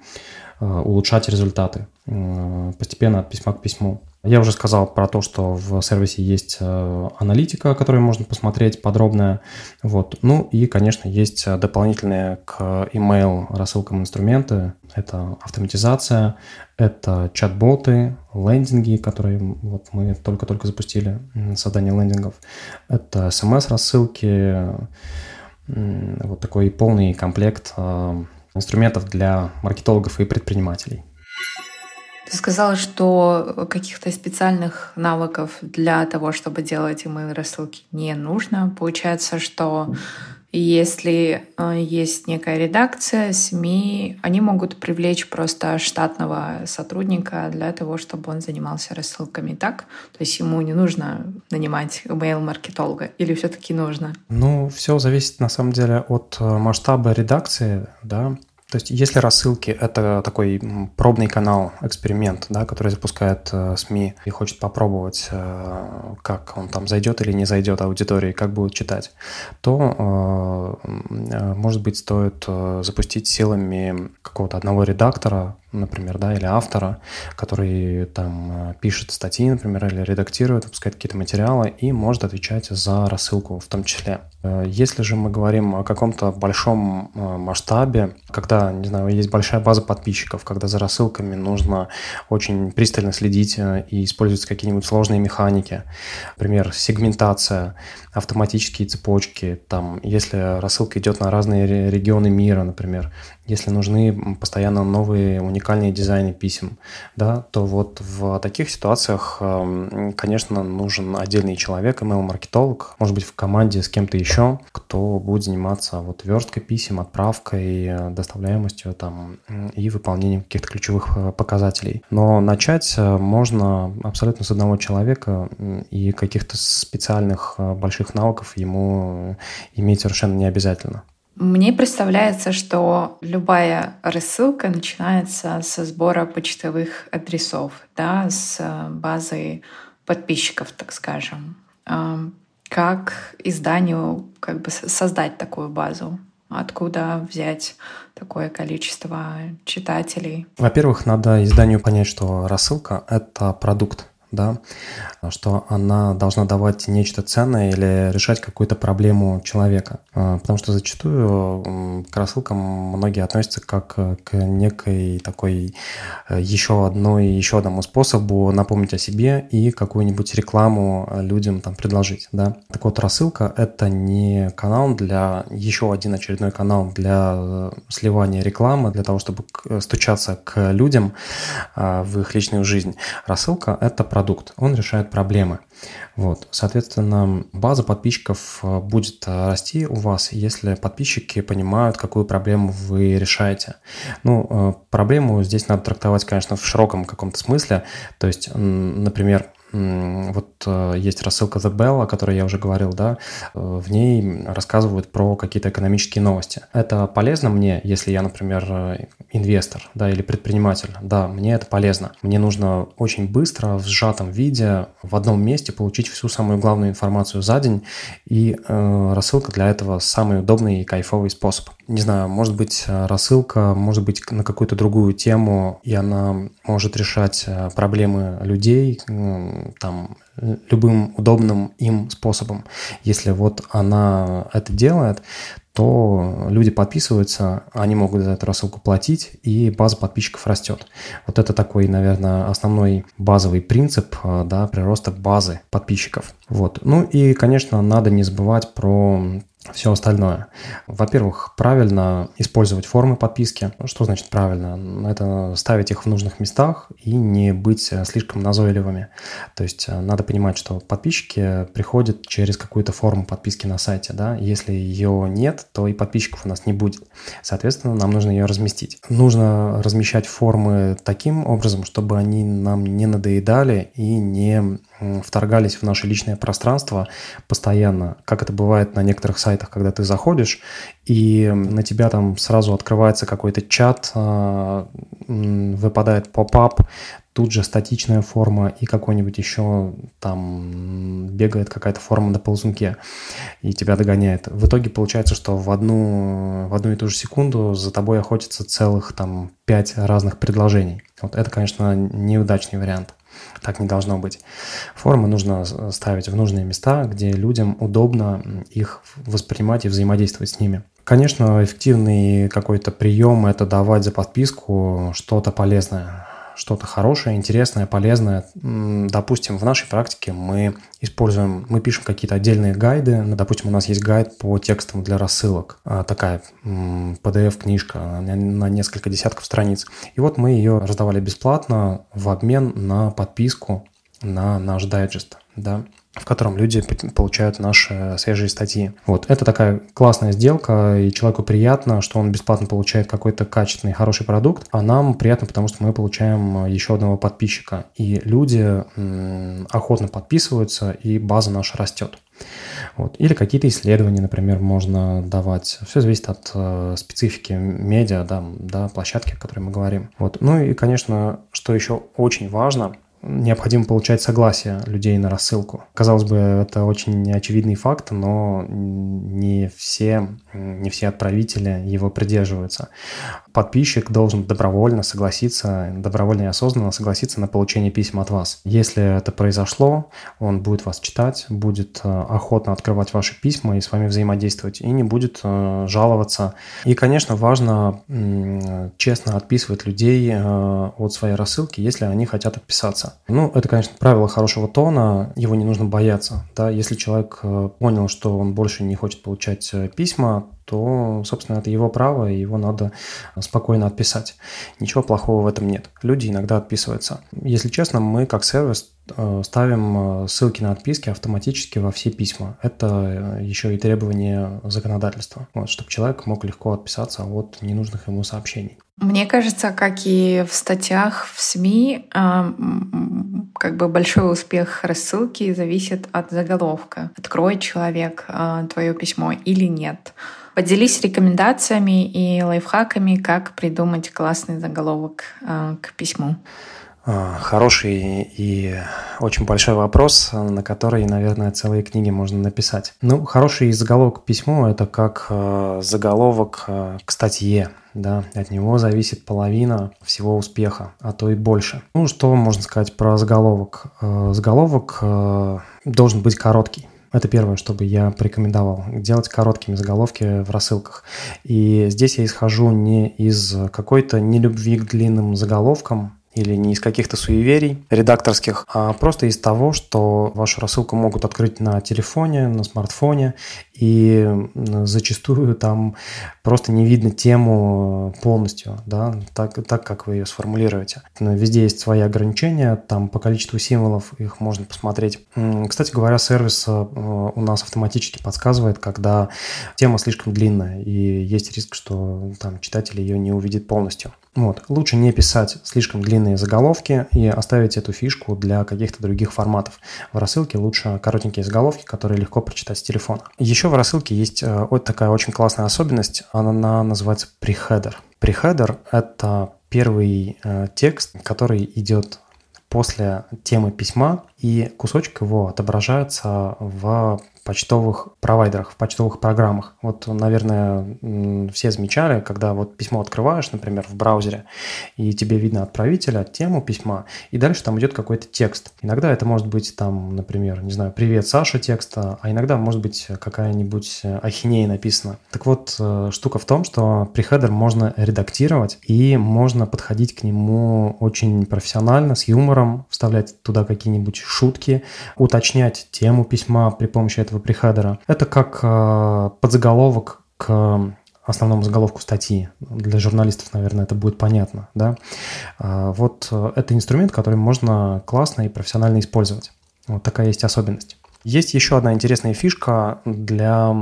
улучшать результаты э, постепенно от письма к письму. Я уже сказал про то, что в сервисе есть аналитика, которую можно посмотреть подробно. Вот. Ну и, конечно, есть дополнительные к email рассылкам инструменты. Это автоматизация, это чат-боты, лендинги, которые вот мы только-только запустили, создание лендингов. Это смс-рассылки, вот такой полный комплект э, инструментов для маркетологов и предпринимателей. Ты сказала, что каких-то специальных навыков для того, чтобы делать email рассылки не нужно. Получается, что если э, есть некая редакция, СМИ, они могут привлечь просто штатного сотрудника для того, чтобы он занимался рассылками, так? То есть ему не нужно нанимать email-маркетолога или все таки нужно? Ну, все зависит на самом деле от э, масштаба редакции, да, то есть, если рассылки – это такой пробный канал, эксперимент, да, который запускает э, СМИ и хочет попробовать, э, как он там зайдет или не зайдет аудитории, как будут читать, то, э, э может быть, стоит э, запустить силами какого-то одного редактора, например, да, или автора, который там э, пишет статьи, например, или редактирует, выпускает какие-то материалы и может отвечать за рассылку в том числе. Э, если же мы говорим о каком-то большом э, масштабе, когда, не знаю, есть большая база подписчиков, когда за рассылками нужно очень пристально следить и использовать какие-нибудь сложные механики, например, сегментация, автоматические цепочки, там, если рассылка идет на разные регионы мира, например, если нужны постоянно новые уникальные дизайны писем, да, то вот в таких ситуациях, эм, конечно, нужен отдельный человек, email-маркетолог, может быть, в команде с кем-то еще, кто будет заниматься вот версткой писем, отправкой, э, доставляемостью там и выполнением каких-то ключевых э, показателей. Но начать э, можно абсолютно с одного человека, и каких-то специальных больших навыков ему иметь совершенно не обязательно. Мне представляется, что любая рассылка начинается со сбора почтовых адресов, да, с базы подписчиков, так скажем. Как изданию как бы создать такую базу? Откуда взять такое количество читателей? Во-первых, надо изданию понять, что рассылка — это продукт, да, что она должна давать нечто ценное или решать какую-то проблему человека. А, потому что зачастую к рассылкам многие относятся как к некой такой э, еще одной, еще одному способу напомнить о себе и какую-нибудь рекламу людям там предложить, да. Так вот, рассылка — это не канал для, еще один очередной канал для э, сливания рекламы, для того, чтобы стучаться к людям в их личную жизнь. Рассылка — это продукт продукт, он решает проблемы. Вот, соответственно, база подписчиков э, будет э, расти у вас, если подписчики понимают, какую проблему вы решаете. Ну, э, проблему здесь надо трактовать, конечно, в широком каком-то смысле. То есть, например, вот есть рассылка The Bell, о которой я уже говорил, да, в ней рассказывают про какие-то экономические новости. Это полезно мне, если я, например, инвестор, да, или предприниматель, да, мне это полезно. Мне нужно очень быстро, в сжатом виде, в одном месте получить всю самую главную информацию за день, и э, рассылка для этого самый удобный и кайфовый способ. Не знаю, может быть, рассылка, может быть, на какую-то другую тему, и она может решать проблемы людей, там любым удобным им способом. Если вот она это делает, то люди подписываются, они могут за эту рассылку платить, и база подписчиков растет. Вот это такой, наверное, основной базовый принцип да, прироста базы подписчиков. Вот. Ну и, конечно, надо не забывать про все остальное. Во-первых, правильно использовать формы подписки. Что значит правильно? Это ставить их в нужных местах и не быть слишком назойливыми. То есть э, надо понимать, что подписчики приходят через какую-то форму подписки на сайте. Да? Если ее нет, то и подписчиков у нас не будет. Соответственно, нам нужно ее разместить. Нужно размещать формы таким образом, чтобы они нам не надоедали и не вторгались в наше личное пространство постоянно, как это бывает на некоторых сайтах, когда ты заходишь, и на тебя там сразу открывается какой-то чат, а, выпадает поп-ап, тут же статичная форма и какой-нибудь еще там бегает какая-то форма на ползунке и тебя догоняет. В итоге получается, что в одну, в одну и ту же секунду за тобой охотится целых там пять разных предложений. Вот это, конечно, неудачный вариант. Так не должно быть. Формы нужно ставить в нужные места, где людям удобно их воспринимать и взаимодействовать с ними. Конечно, эффективный какой-то прием – это давать за подписку что-то полезное что-то хорошее, интересное, полезное. Допустим, в нашей практике мы используем, мы пишем какие-то отдельные гайды. Ну, допустим, у нас есть гайд по текстам для рассылок. А, такая PDF-книжка на несколько десятков страниц. И вот мы ее раздавали бесплатно в обмен на подписку на наш дайджест. Да в котором люди получают наши свежие статьи. Вот, это такая классная сделка, и человеку приятно, что он бесплатно получает какой-то качественный, хороший продукт, а нам приятно, потому что мы получаем еще одного подписчика, и люди охотно подписываются, и база наша растет. Вот. Или какие-то исследования, например, можно давать. Все зависит от э, специфики медиа, да, да, площадки, о которой мы говорим. Вот. Ну и, конечно, что еще очень важно, необходимо получать согласие людей на рассылку. Казалось бы, это очень очевидный факт, но не все, не все отправители его придерживаются. Подписчик должен добровольно согласиться, добровольно и осознанно согласиться на получение писем от вас. Если это произошло, он будет вас читать, будет э, охотно открывать ваши письма и с вами взаимодействовать, и не будет э, жаловаться. И, конечно, важно честно отписывать людей э, от своей рассылки, если они хотят отписаться. Ну, это, конечно, правило хорошего тона, его не нужно бояться. Да? Если человек понял, что он больше не хочет получать письма, то, собственно, это его право, и его надо спокойно отписать. Ничего плохого в этом нет. Люди иногда отписываются. Если честно, мы как сервис ставим ссылки на отписки автоматически во все письма. Это еще и требование законодательства, вот, чтобы человек мог легко отписаться от ненужных ему сообщений. Мне кажется, как и в статьях в СМИ, как бы большой успех рассылки зависит от заголовка. Откроет человек твое письмо или нет. Поделись рекомендациями и лайфхаками, как придумать классный заголовок к письму. Хороший и очень большой вопрос, на который, наверное, целые книги можно написать. Ну, хороший заголовок к письму – это как заголовок к статье, да, от него зависит половина всего успеха, а то и больше. Ну, что можно сказать про заголовок? Э, заголовок э, должен быть короткий. Это первое, что бы я порекомендовал. Делать короткими заголовки в рассылках. И здесь я исхожу не из какой-то нелюбви к длинным заголовкам, или не из каких-то суеверий редакторских, а просто из того, что вашу рассылку могут открыть на телефоне, на смартфоне, и зачастую там просто не видно тему полностью, да, так, так как вы ее сформулируете. Везде есть свои ограничения, там по количеству символов их можно посмотреть. Кстати говоря, сервис э, у нас автоматически подсказывает, когда тема слишком длинная, и есть риск, что там читатель ее не увидит полностью. Вот. Лучше не писать слишком длинные заголовки и оставить эту фишку для каких-то других форматов. В рассылке лучше коротенькие заголовки, которые легко прочитать с телефона. Еще в рассылке есть э, вот такая очень классная особенность. Она называется прихедер. Прихедер – это первый э, текст, который идет после темы письма, и кусочек его отображается в почтовых провайдерах, в почтовых программах. Вот, наверное, все замечали, когда вот письмо открываешь, например, в браузере, и тебе видно отправителя, тему письма, и дальше там идет какой-то текст. Иногда это может быть там, например, не знаю, «Привет, Саша» текста, а иногда может быть какая-нибудь ахинея написана. Так вот, э, штука в том, что прихедер можно редактировать, и можно подходить к нему очень профессионально, с юмором, вставлять туда какие-нибудь шутки, уточнять тему письма при помощи этого этого прихедера. Это как э, подзаголовок к основному заголовку статьи. Для журналистов, наверное, это будет понятно. Да? А, вот э, это инструмент, который можно классно и профессионально использовать. Вот такая есть особенность. Есть еще одна интересная фишка для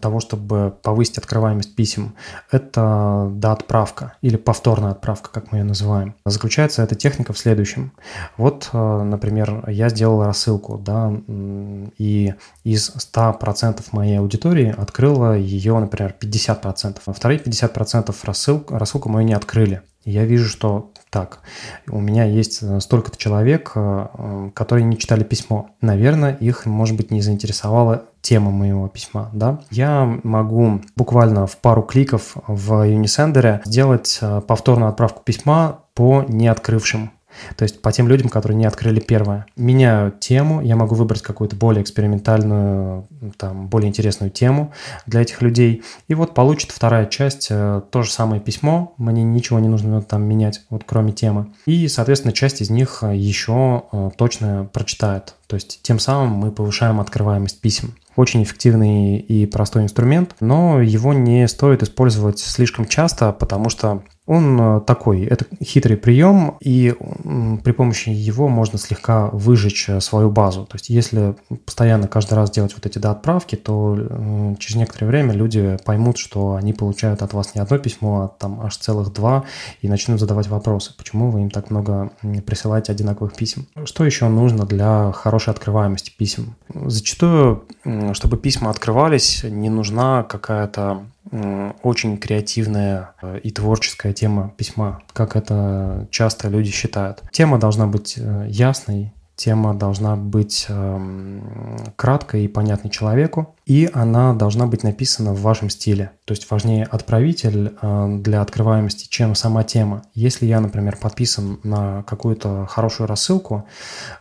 того, чтобы повысить открываемость писем. Это доотправка или повторная отправка, как мы ее называем. Заключается эта техника в следующем. Вот, э, например, я сделал рассылку, да, и из 100% моей аудитории открыла ее, например, 50%. А вторые 50% рассылку, рассылку мою не открыли. Я вижу, что так, у меня есть э, столько-то человек, э, э, которые не читали письмо. Наверное, их, может быть, не заинтересовала тема моего письма, да. Я могу буквально в пару кликов в Unisender сделать повторную отправку письма по неоткрывшим То есть по тем людям, которые не открыли первое. Меняю тему, я могу выбрать какую-то более экспериментальную, там, более интересную тему для этих людей. И вот получит вторая часть э, то же самое письмо, мне ничего не нужно там менять, вот кроме темы. И, соответственно, часть из них еще э, точно прочитает. То есть тем самым мы повышаем открываемость писем. Очень эффективный и простой инструмент, но его не стоит использовать слишком часто, потому что он э, такой, это хитрый прием, и при помощи его можно слегка выжечь э, свою базу. То есть если постоянно каждый раз делать вот эти доотправки, то через некоторое время люди поймут, что они получают от вас не одно письмо, а там аж целых два, и начнут задавать вопросы, почему вы им так много присылаете одинаковых писем. Что еще нужно для хорошей открываемости писем? Зачастую, чтобы письма открывались, не нужна какая-то очень креативная э, и творческая тема письма, как это часто люди считают. Тема должна быть э, ясной, Тема должна быть э, краткой и понятной человеку, и она должна быть написана в вашем стиле. То есть важнее отправитель э, для открываемости, чем сама тема. Если я, например, подписан на какую-то хорошую рассылку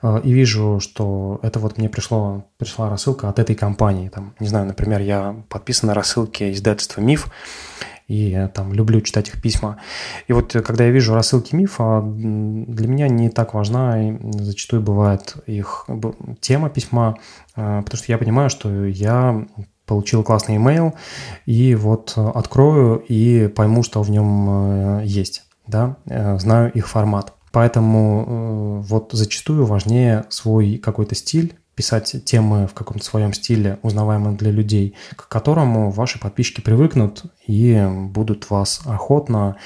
э, и вижу, что это вот мне пришло, пришла рассылка от этой компании, там, не знаю, например, я подписан на рассылке издательства «Миф», и там люблю читать их письма. И вот э, когда я вижу рассылки мифа, для меня не так важна и зачастую бывает их тема письма, э, потому что я понимаю, что я получил классный имейл, и вот э, открою и пойму, что в нем есть, да, знаю их формат. Поэтому вот зачастую важнее свой какой-то стиль, писать темы в каком-то своем стиле, узнаваемым для людей, к которому ваши подписчики привыкнут и будут вас охотно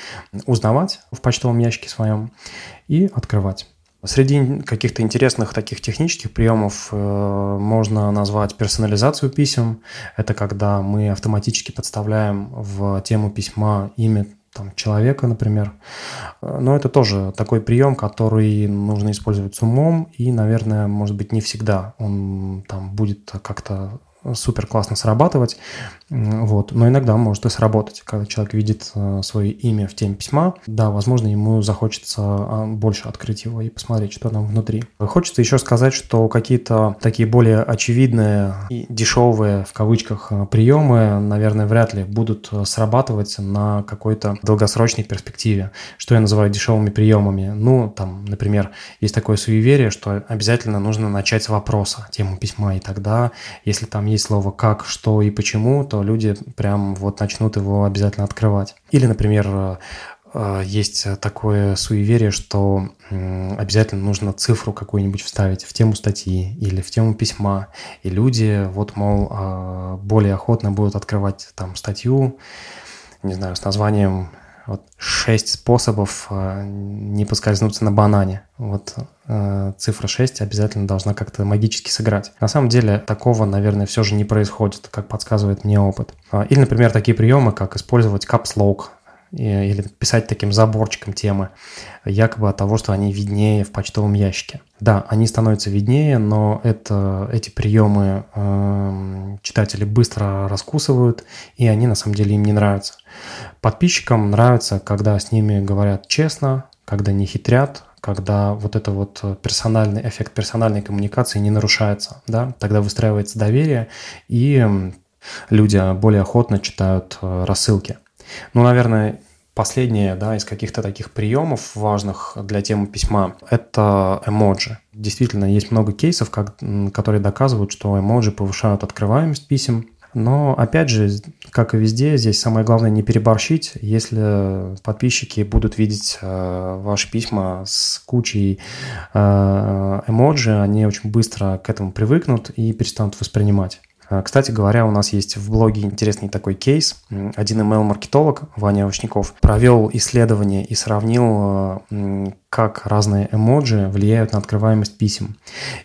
узнавать в почтовом ящике своем и открывать. Среди каких-то интересных таких технических приемов э, можно назвать персонализацию писем. Это когда мы автоматически подставляем в тему письма имя там, человека, например. Но это тоже такой прием, который нужно использовать с умом, и, наверное, может быть, не всегда он там будет как-то супер классно срабатывать, вот. но иногда может и сработать, когда человек видит э, свое имя в теме письма, да, возможно, ему захочется а, больше открыть его и посмотреть, что там внутри. Хочется еще сказать, что какие-то такие более очевидные и дешевые, в кавычках, э, приемы, наверное, вряд ли будут э, срабатывать на какой-то долгосрочной перспективе. Что я называю дешевыми приемами? Ну, там, например, есть такое суеверие, что обязательно нужно начать с вопроса, тему письма, и тогда, если там есть слово «как», «что» и «почему», то люди прям вот начнут его обязательно открывать. Или, например, э, есть такое суеверие, что обязательно нужно цифру какую-нибудь вставить в тему статьи или в тему письма, и люди вот, мол, э, более охотно будут открывать там статью, не знаю, с названием вот шесть способов э, не поскользнуться на банане. Вот э, цифра 6 обязательно должна как-то магически сыграть. На самом деле такого, наверное, все же не происходит, как подсказывает мне опыт. А, или, например, такие приемы, как использовать lock или писать таким заборчиком темы, якобы от того, что они виднее в почтовом ящике. Да, они становятся виднее, но это, эти приемы э, читатели быстро раскусывают, и они на самом деле им не нравятся. Подписчикам нравится, когда с ними говорят честно, когда не хитрят, когда вот это вот персональный эффект персональной коммуникации не нарушается, да, тогда выстраивается доверие, и люди более охотно читают э, рассылки. Ну, наверное, последнее, да, из каких-то таких приемов важных для темы письма – это эмоджи. Действительно, есть много кейсов, как, которые доказывают, что эмоджи повышают открываемость писем. Но, опять же, как и везде, здесь самое главное не переборщить. Если подписчики будут видеть э, ваши письма с кучей э, эмоджи, они очень быстро к этому привыкнут и перестанут воспринимать. А, кстати говоря, у нас есть в блоге интересный такой кейс. Один email-маркетолог, Ваня Овощников, провел исследование и сравнил, как разные эмоджи влияют на открываемость писем.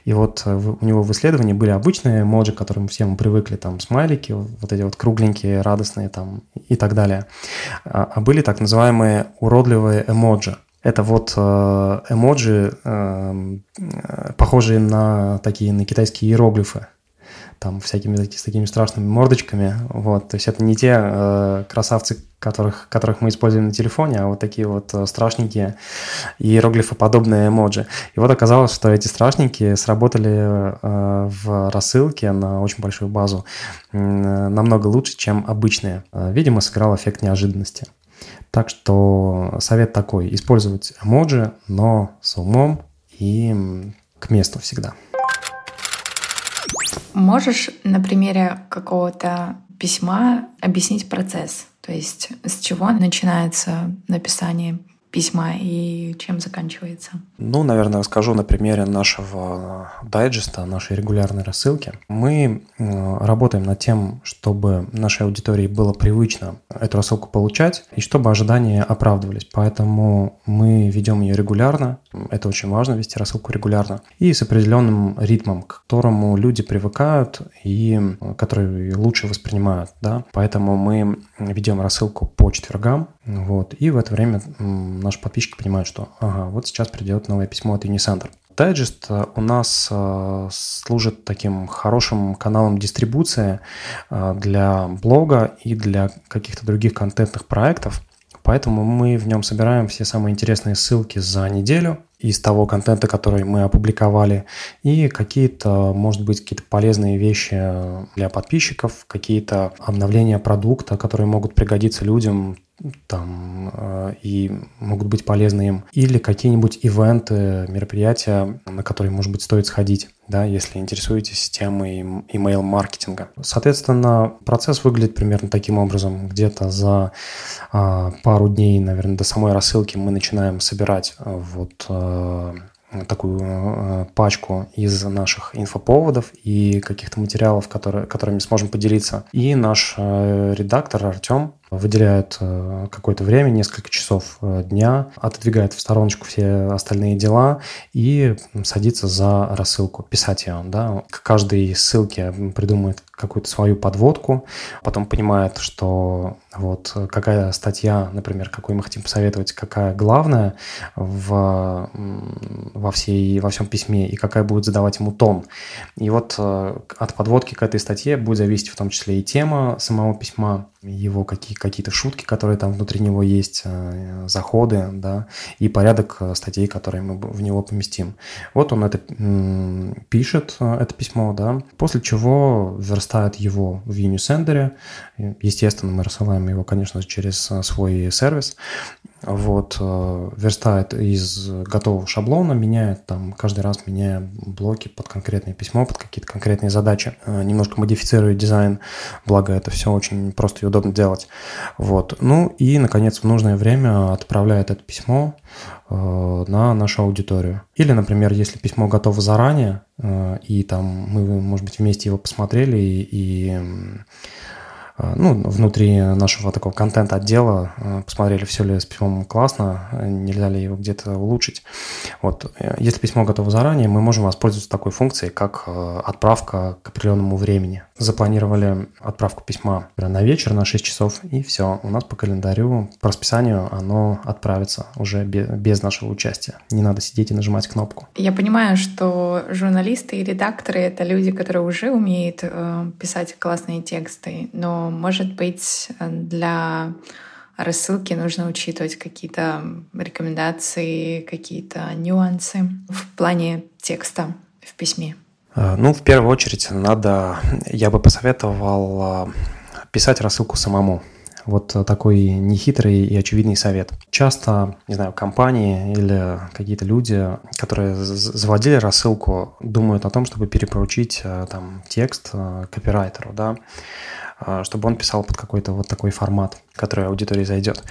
И вот э, у него в исследовании были обычные эмоджи, к которым все мы привыкли, там смайлики, вот эти вот кругленькие, радостные там и так далее. А, а были так называемые уродливые эмоджи. Это вот э, эмоджи, эм, э, похожие на такие на китайские иероглифы. Там всякими с такими страшными мордочками, вот, то есть это не те э, красавцы, которых, которых мы используем на телефоне, а вот такие вот э, страшненькие иероглифоподобные эмоджи. И вот оказалось, что эти страшненькие сработали э, в рассылке на очень большую базу э, намного лучше, чем обычные. Э, видимо, сыграл эффект неожиданности. Так что совет такой, использовать эмоджи, но с умом и к месту всегда. Можешь на примере какого-то письма объяснить процесс? То есть с чего начинается написание письма и чем заканчивается? Ну, наверное, расскажу на примере нашего дайджеста, нашей регулярной рассылки. Мы э, работаем над тем, чтобы нашей аудитории было привычно эту рассылку получать и чтобы ожидания оправдывались. Поэтому мы ведем ее регулярно. Это очень важно, вести рассылку регулярно. И с определенным ритмом, к которому люди привыкают и э, который лучше воспринимают. Да? Поэтому мы ведем рассылку по четвергам. Вот, и в это время наши подписчики понимают, что ага, вот сейчас придет новое письмо от Unicenter. Дайджест э, у нас э, служит таким хорошим каналом дистрибуции э, для блога и для каких-то других контентных проектов. Поэтому мы в нем собираем все самые интересные ссылки за неделю из того контента, который мы опубликовали, и какие-то, может быть, какие-то полезные вещи для подписчиков, какие-то обновления продукта, которые могут пригодиться людям там э, и могут быть полезны им, или какие-нибудь ивенты, мероприятия, на которые, может быть, стоит сходить, да, если интересуетесь темой email-маркетинга. Соответственно, процесс выглядит примерно таким образом. Где-то за а, пару дней, наверное, до самой рассылки мы начинаем собирать э, вот э, такую пачку из наших инфоповодов и каких-то материалов, которые, которыми сможем поделиться. И наш редактор Артем выделяет э, какое-то время, несколько часов дня, отодвигает в стороночку все остальные дела и садится за рассылку, писать ее. Да? К каждой ссылке придумывает какую-то свою подводку, потом понимает, что вот какая статья, например, какую мы хотим посоветовать, какая главная в, во, всей, во всем письме и какая будет задавать ему тон. И вот э, от подводки к этой статье будет зависеть в том числе и тема самого письма, его какие, какие-то шутки, которые там внутри него есть, э, заходы, да, и порядок э, статей, которые мы в него поместим. Вот он это пишет, это письмо, да, после чего верстает его в Unisender. Естественно, мы рассылаем его, конечно, через свой сервис вот, э, верстает из готового шаблона, меняет там, каждый раз меняя блоки под конкретное письмо, под какие-то конкретные задачи, э, немножко модифицирует дизайн, благо это все очень просто и удобно делать. Вот. Ну и, наконец, в нужное время отправляет это письмо э, на нашу аудиторию. Или, например, если письмо готово заранее, и там мы, может быть, вместе его посмотрели и, и ну, внутри нашего такого контент-отдела э, посмотрели, все ли с письмом классно, нельзя ли его где-то улучшить. Вот. Э, если письмо готово заранее, мы можем воспользоваться такой функцией, как отправка к определенному времени. Запланировали отправку письма на вечер на 6 часов, и все, у нас по календарю, по расписанию оно отправится уже без нашего участия. Не надо сидеть и нажимать кнопку. Я понимаю, что журналисты и редакторы — это люди, которые уже умеют э, писать классные тексты, но может быть, для рассылки нужно учитывать какие-то рекомендации, какие-то нюансы в плане текста в письме? А, ну, в первую очередь, надо, я бы посоветовал а, писать рассылку самому. Вот такой нехитрый и очевидный совет. Часто, не знаю, компании или какие-то люди, которые заводили рассылку, думают о том, чтобы перепоручить а, там текст копирайтеру, да, чтобы он писал под какой-то вот такой формат, который аудитории зайдет.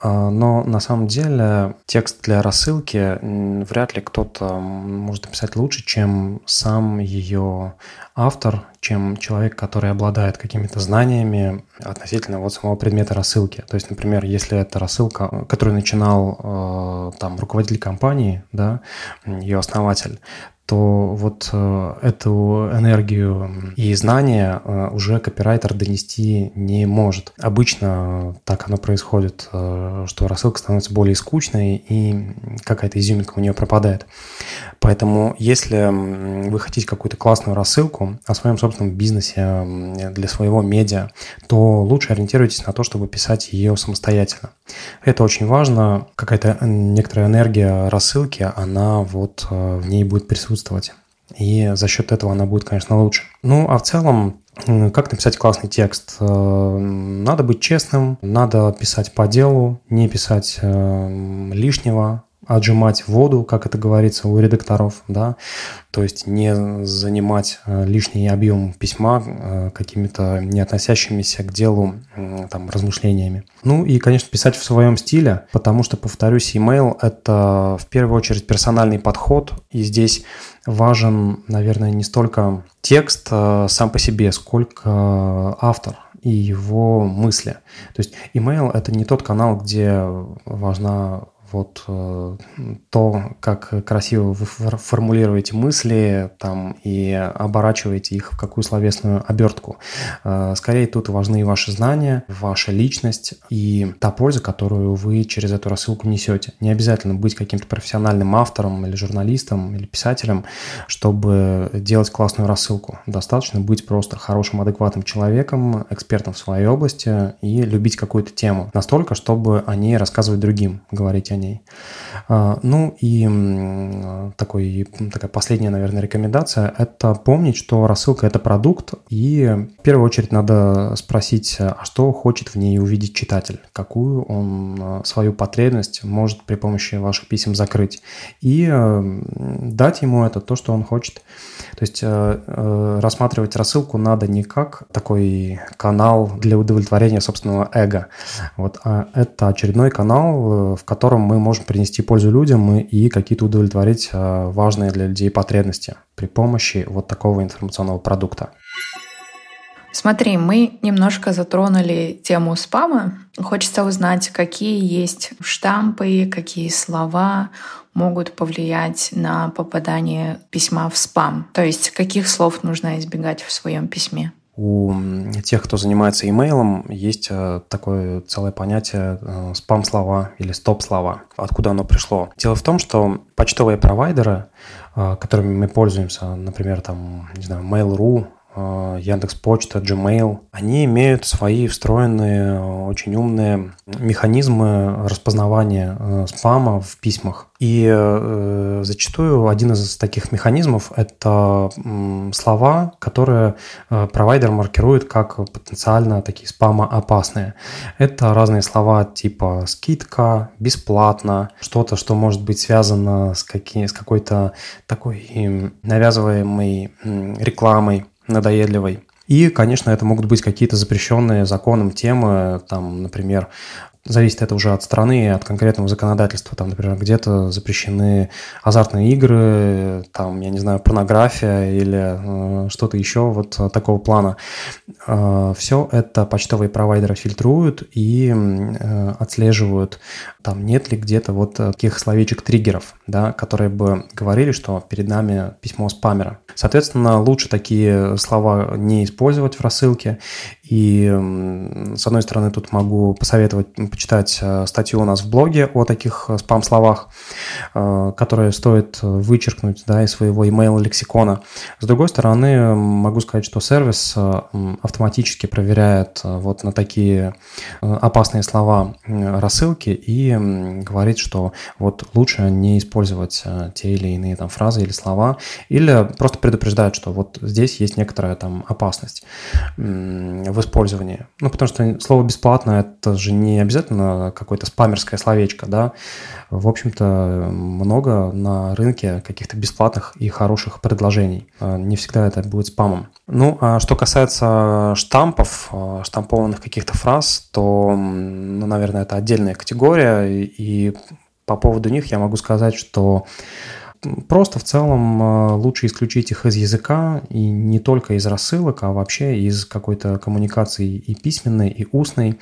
А, но на самом деле текст для рассылки вряд ли кто-то может написать лучше, чем сам ее автор, чем человек, который обладает какими-то знаниями относительно вот самого предмета рассылки. То есть, например, если это рассылка, которую начинал э, там руководитель компании, да, ее основатель, то вот э, эту энергию и знания э, уже копирайтер донести не может. Обычно так оно происходит, э, что рассылка становится более скучной и какая-то изюминка у нее пропадает. Поэтому если вы хотите какую-то классную рассылку о своем собственном бизнесе для своего медиа, то лучше ориентируйтесь на то, чтобы писать ее самостоятельно. Это очень важно. Какая-то некоторая энергия рассылки, она вот в ней будет присутствовать. И за счет этого она будет, конечно, лучше. Ну, а в целом, как написать классный текст? Э, надо быть честным, надо писать по делу, не писать э, лишнего, отжимать воду, как это говорится у редакторов, да, то есть не занимать э, лишний объем письма э, какими-то не относящимися к делу там, размышлениями. Ну и, конечно, писать в своем стиле, потому что, повторюсь, email – это в первую очередь персональный подход, и здесь важен, наверное, не столько текст э, сам по себе, сколько автор и его мысли. То есть email – это не тот канал, где важна вот э, то, как красиво вы формулируете мысли там и оборачиваете их в какую словесную обертку. Э, скорее тут важны ваши знания, ваша личность и та польза, которую вы через эту рассылку несете. Не обязательно быть каким-то профессиональным автором или журналистом или писателем, чтобы делать классную рассылку. Достаточно быть просто хорошим, адекватным человеком, экспертом в своей области и любить какую-то тему. Настолько, чтобы о ней рассказывать другим, говорить о ней. А, ну и такой, такая последняя, наверное, рекомендация – это помнить, что рассылка – это продукт, и в первую очередь надо спросить, а что хочет в ней увидеть читатель, какую он а, свою потребность может при помощи ваших писем закрыть, и дать ему это то, что он хочет. То есть рассматривать рассылку надо не как такой канал для удовлетворения собственного эго, вот, а это очередной канал, в котором мы можем принести пользу людям и какие-то удовлетворить важные для людей потребности при помощи вот такого информационного продукта. Смотри, мы немножко затронули тему спама. Хочется узнать, какие есть штампы, какие слова могут повлиять на попадание письма в спам. То есть каких слов нужно избегать в своем письме? У тех, кто занимается имейлом, есть э, такое целое понятие э, спам-слова или стоп-слова. Откуда оно пришло? Дело в том, что почтовые провайдеры, э, которыми мы пользуемся, например, там, не знаю, Mail.ru, Яндекс Почта, Gmail, они имеют свои встроенные очень умные механизмы распознавания э, спама в письмах. И э, зачастую один из таких механизмов – это слова, которые провайдер маркирует как потенциально такие спамоопасные. Это разные слова типа «скидка», «бесплатно», что-то, что может быть связано с, какие, с какой-то такой навязываемой рекламой надоедливой. И, конечно, это могут быть какие-то запрещенные законом темы, там, например, зависит это уже от страны от конкретного законодательства. Там, например, где-то запрещены азартные игры, там, я не знаю, порнография или э, что-то еще вот такого плана. Э, все это почтовые провайдеры фильтруют и э, отслеживают, там нет ли где-то вот таких словечек-триггеров, да, которые бы говорили, что перед нами письмо спамера. Соответственно, лучше такие слова не использовать в рассылке и, с одной стороны, тут могу посоветовать почитать э, статью у нас в блоге о таких э, спам-словах, э, которые стоит вычеркнуть да, из своего email-лексикона. С другой стороны, могу сказать, что сервис автоматически проверяет вот на такие опасные слова рассылки и говорит, что вот лучше не использовать те или иные там фразы или слова, или просто предупреждает, что вот здесь есть некоторая там опасность в использовании. Ну, потому что слово «бесплатно» — это же не обязательно какое-то спамерское словечко, да. В общем-то, много на рынке каких-то бесплатных и хороших предложений. А, не всегда это будет спамом. Ну, а что касается штампов, а, штампованных каких-то фраз, то, ну, наверное, это отдельная категория, и по поводу них я могу сказать, что просто в целом э, лучше исключить их из языка и не только из рассылок, а вообще из какой-то коммуникации и письменной, и устной,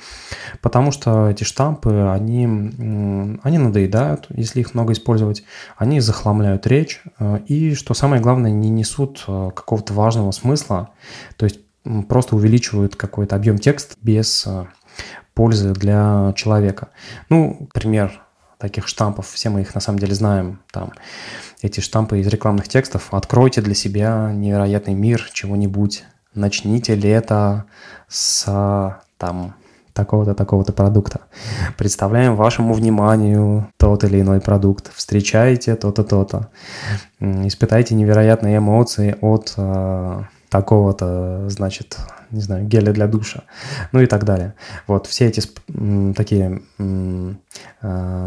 потому что эти штампы, они, они надоедают, если их много использовать, они захламляют речь э, и, что самое главное, не несут э, какого-то важного смысла, то есть просто увеличивают какой-то объем текста без пользы для человека. Ну, пример таких штампов, все мы их на самом деле знаем, там эти штампы из рекламных текстов. Откройте для себя невероятный мир чего-нибудь, начните лето с там такого-то, такого-то продукта. Представляем вашему вниманию тот или иной продукт. Встречаете то-то, то-то. Испытайте невероятные эмоции от э, такого-то, значит, не знаю, геля для душа, ну и так далее. Вот все эти такие э,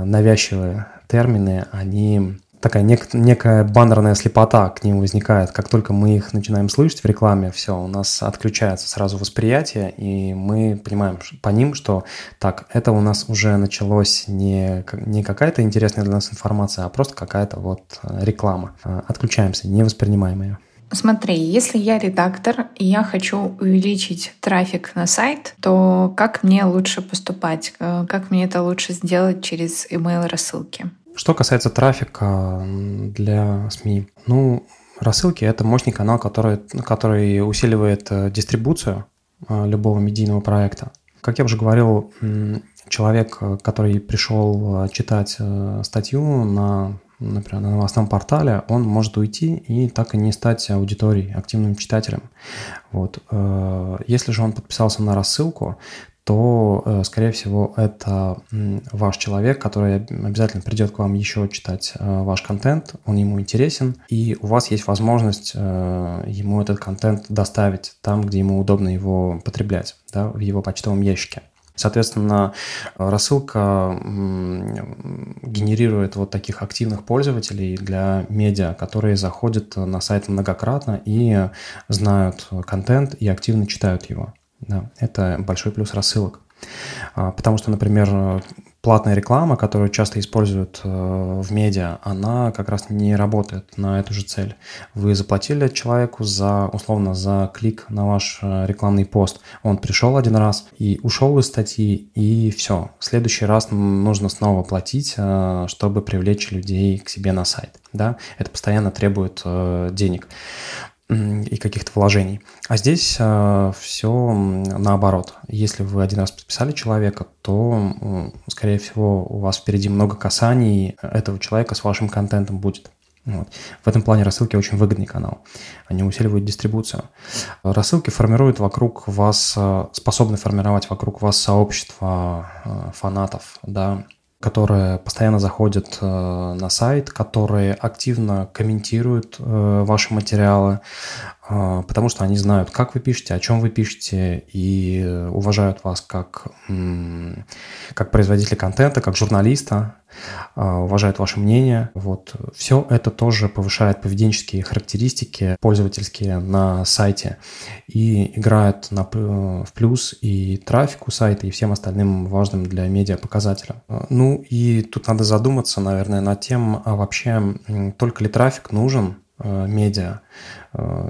навязчивые термины, они такая нек- некая баннерная слепота к ним возникает. Как только мы их начинаем слышать в рекламе, все, у нас отключается сразу восприятие, и мы понимаем по ним, что так, это у нас уже началось не, не какая-то интересная для нас информация, а просто какая-то вот э, реклама. Э, отключаемся, не воспринимаем ее. Смотри, если я редактор и я хочу увеличить трафик на сайт, то как мне лучше поступать? Э, как мне это лучше сделать через email рассылки? Что касается трафика для СМИ, ну, рассылки – это мощный канал, который, который усиливает э, дистрибуцию э, любого медийного проекта. Как я уже говорил, человек, который пришел читать статью на например, на новостном портале, он может уйти и так и не стать аудиторией, активным читателем. Вот. Э, если же он подписался на рассылку, то, э, скорее всего, это ваш человек, который обязательно придет к вам еще читать э, ваш контент, он ему интересен, и у вас есть возможность ему этот контент доставить там, где ему удобно его потреблять, да, в его почтовом ящике. Соответственно, рассылка генерирует вот таких активных пользователей для медиа, которые заходят на сайт многократно и знают контент и активно читают его. Да, это большой плюс рассылок. А, потому что, например, платная реклама, которую часто используют э, в медиа, она как раз не работает на эту же цель. Вы заплатили человеку за, условно, за клик на ваш э, рекламный пост. Он пришел один раз и ушел из статьи, и все. В следующий раз нужно снова платить, э, чтобы привлечь людей к себе на сайт. Да? Это постоянно требует денег и каких-то вложений. А здесь э, все наоборот. Если вы один раз подписали человека, то, э, скорее всего, у вас впереди много касаний этого человека с вашим контентом будет. Вот. В этом плане рассылки очень выгодный канал. Они усиливают дистрибуцию. Рассылки формируют вокруг вас, э, способны формировать вокруг вас сообщество э, фанатов, да, которые постоянно заходят э, на сайт, которые активно комментируют э, ваши материалы, потому что они знают, как вы пишете, о чем вы пишете, и уважают вас как, как производителя контента, как журналиста, а, уважают ваше мнение. Вот. Все это тоже повышает поведенческие характеристики пользовательские на сайте и играет на, в плюс и трафику сайта, и всем остальным важным для медиа показателям. А, ну и тут надо задуматься, наверное, над тем, а вообще только ли трафик нужен Э, медиа, э,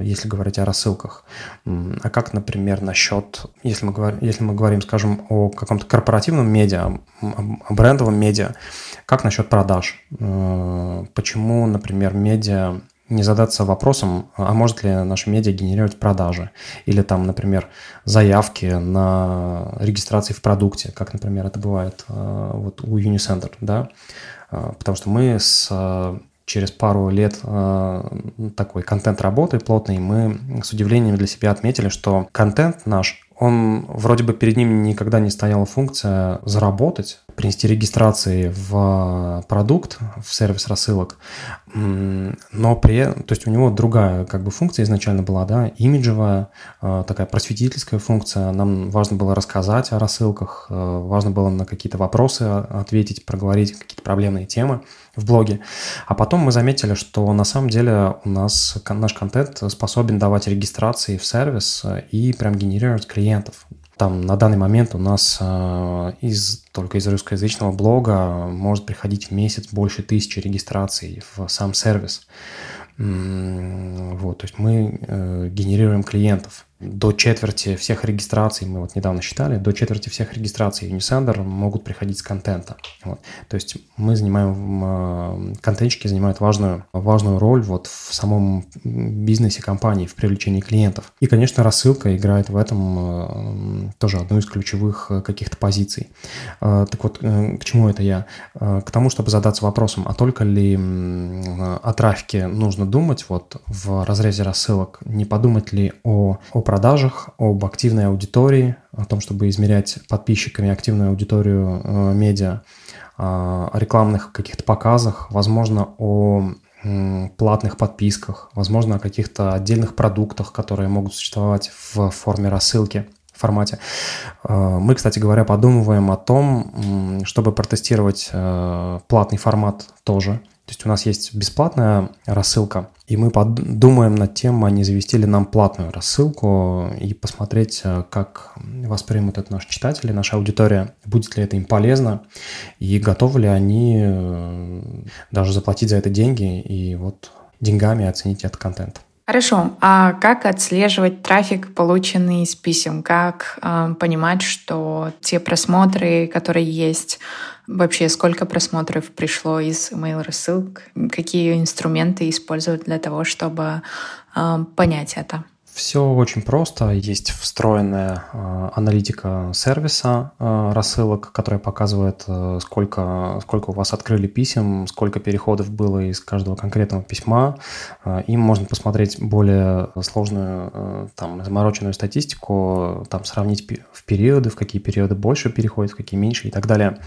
если говорить о рассылках. А как, например, насчет, если мы говорим, если мы говорим скажем, о каком-то корпоративном медиа, о брендовом медиа, как насчет продаж? Э, почему, например, медиа не задаться вопросом, а может ли наше медиа генерировать продажи? Или там, например, заявки на регистрации в продукте, как, например, это бывает вот у Unicenter, да? Потому что мы с через пару лет э, такой контент работы плотный, мы с удивлением для себя отметили, что контент наш, он вроде бы перед ним никогда не стояла функция заработать, принести регистрации в продукт, в сервис рассылок, но при то есть у него другая как бы функция изначально была, да, имиджевая, э, такая просветительская функция. Нам важно было рассказать о рассылках, э, важно было на какие-то вопросы ответить, проговорить какие-то проблемные темы в блоге. А потом мы заметили, что на самом деле у нас наш контент способен давать регистрации в сервис и прям генерировать клиентов. Там на данный момент у нас э, из, только из русскоязычного блога может приходить в месяц больше тысячи регистраций в сам сервис. Вот, то есть мы э, генерируем клиентов до четверти всех регистраций, мы вот недавно считали, до четверти всех регистраций Unisender могут приходить с контента. Вот. То есть мы занимаем, э, контентчики занимают важную, важную роль вот в самом бизнесе компании, в привлечении клиентов. И, конечно, рассылка играет в этом э, тоже одну из ключевых э, каких-то позиций. Так вот, к чему это я? К тому, чтобы задаться вопросом, а только ли о трафике нужно думать вот в разрезе рассылок, не подумать ли о, о продажах, об активной аудитории, о том, чтобы измерять подписчиками активную аудиторию э, медиа, о рекламных каких-то показах, возможно, о платных подписках, возможно, о каких-то отдельных продуктах, которые могут существовать в форме рассылки формате. Э, мы, кстати говоря, подумываем о том, чтобы протестировать э, платный формат тоже. То есть у нас есть бесплатная рассылка, и мы подумаем над тем, а не завести ли нам платную рассылку и посмотреть, э, как воспримут это наши читатели, наша аудитория, будет ли это им полезно, и готовы ли они э, даже заплатить за это деньги и вот деньгами оценить этот контент. Хорошо. А как отслеживать трафик, полученный из писем? Как э, понимать, что те просмотры, которые есть, вообще сколько просмотров пришло из email рассылок? Какие инструменты использовать для того, чтобы э, понять это? Все очень просто. Есть встроенная э, аналитика сервиса э, рассылок, которая показывает, э, сколько, сколько у вас открыли писем, сколько переходов было из каждого конкретного письма. Им можно посмотреть более сложную, там, замороченную статистику, там, сравнить в периоды, в какие периоды больше переходит, в какие меньше и так далее.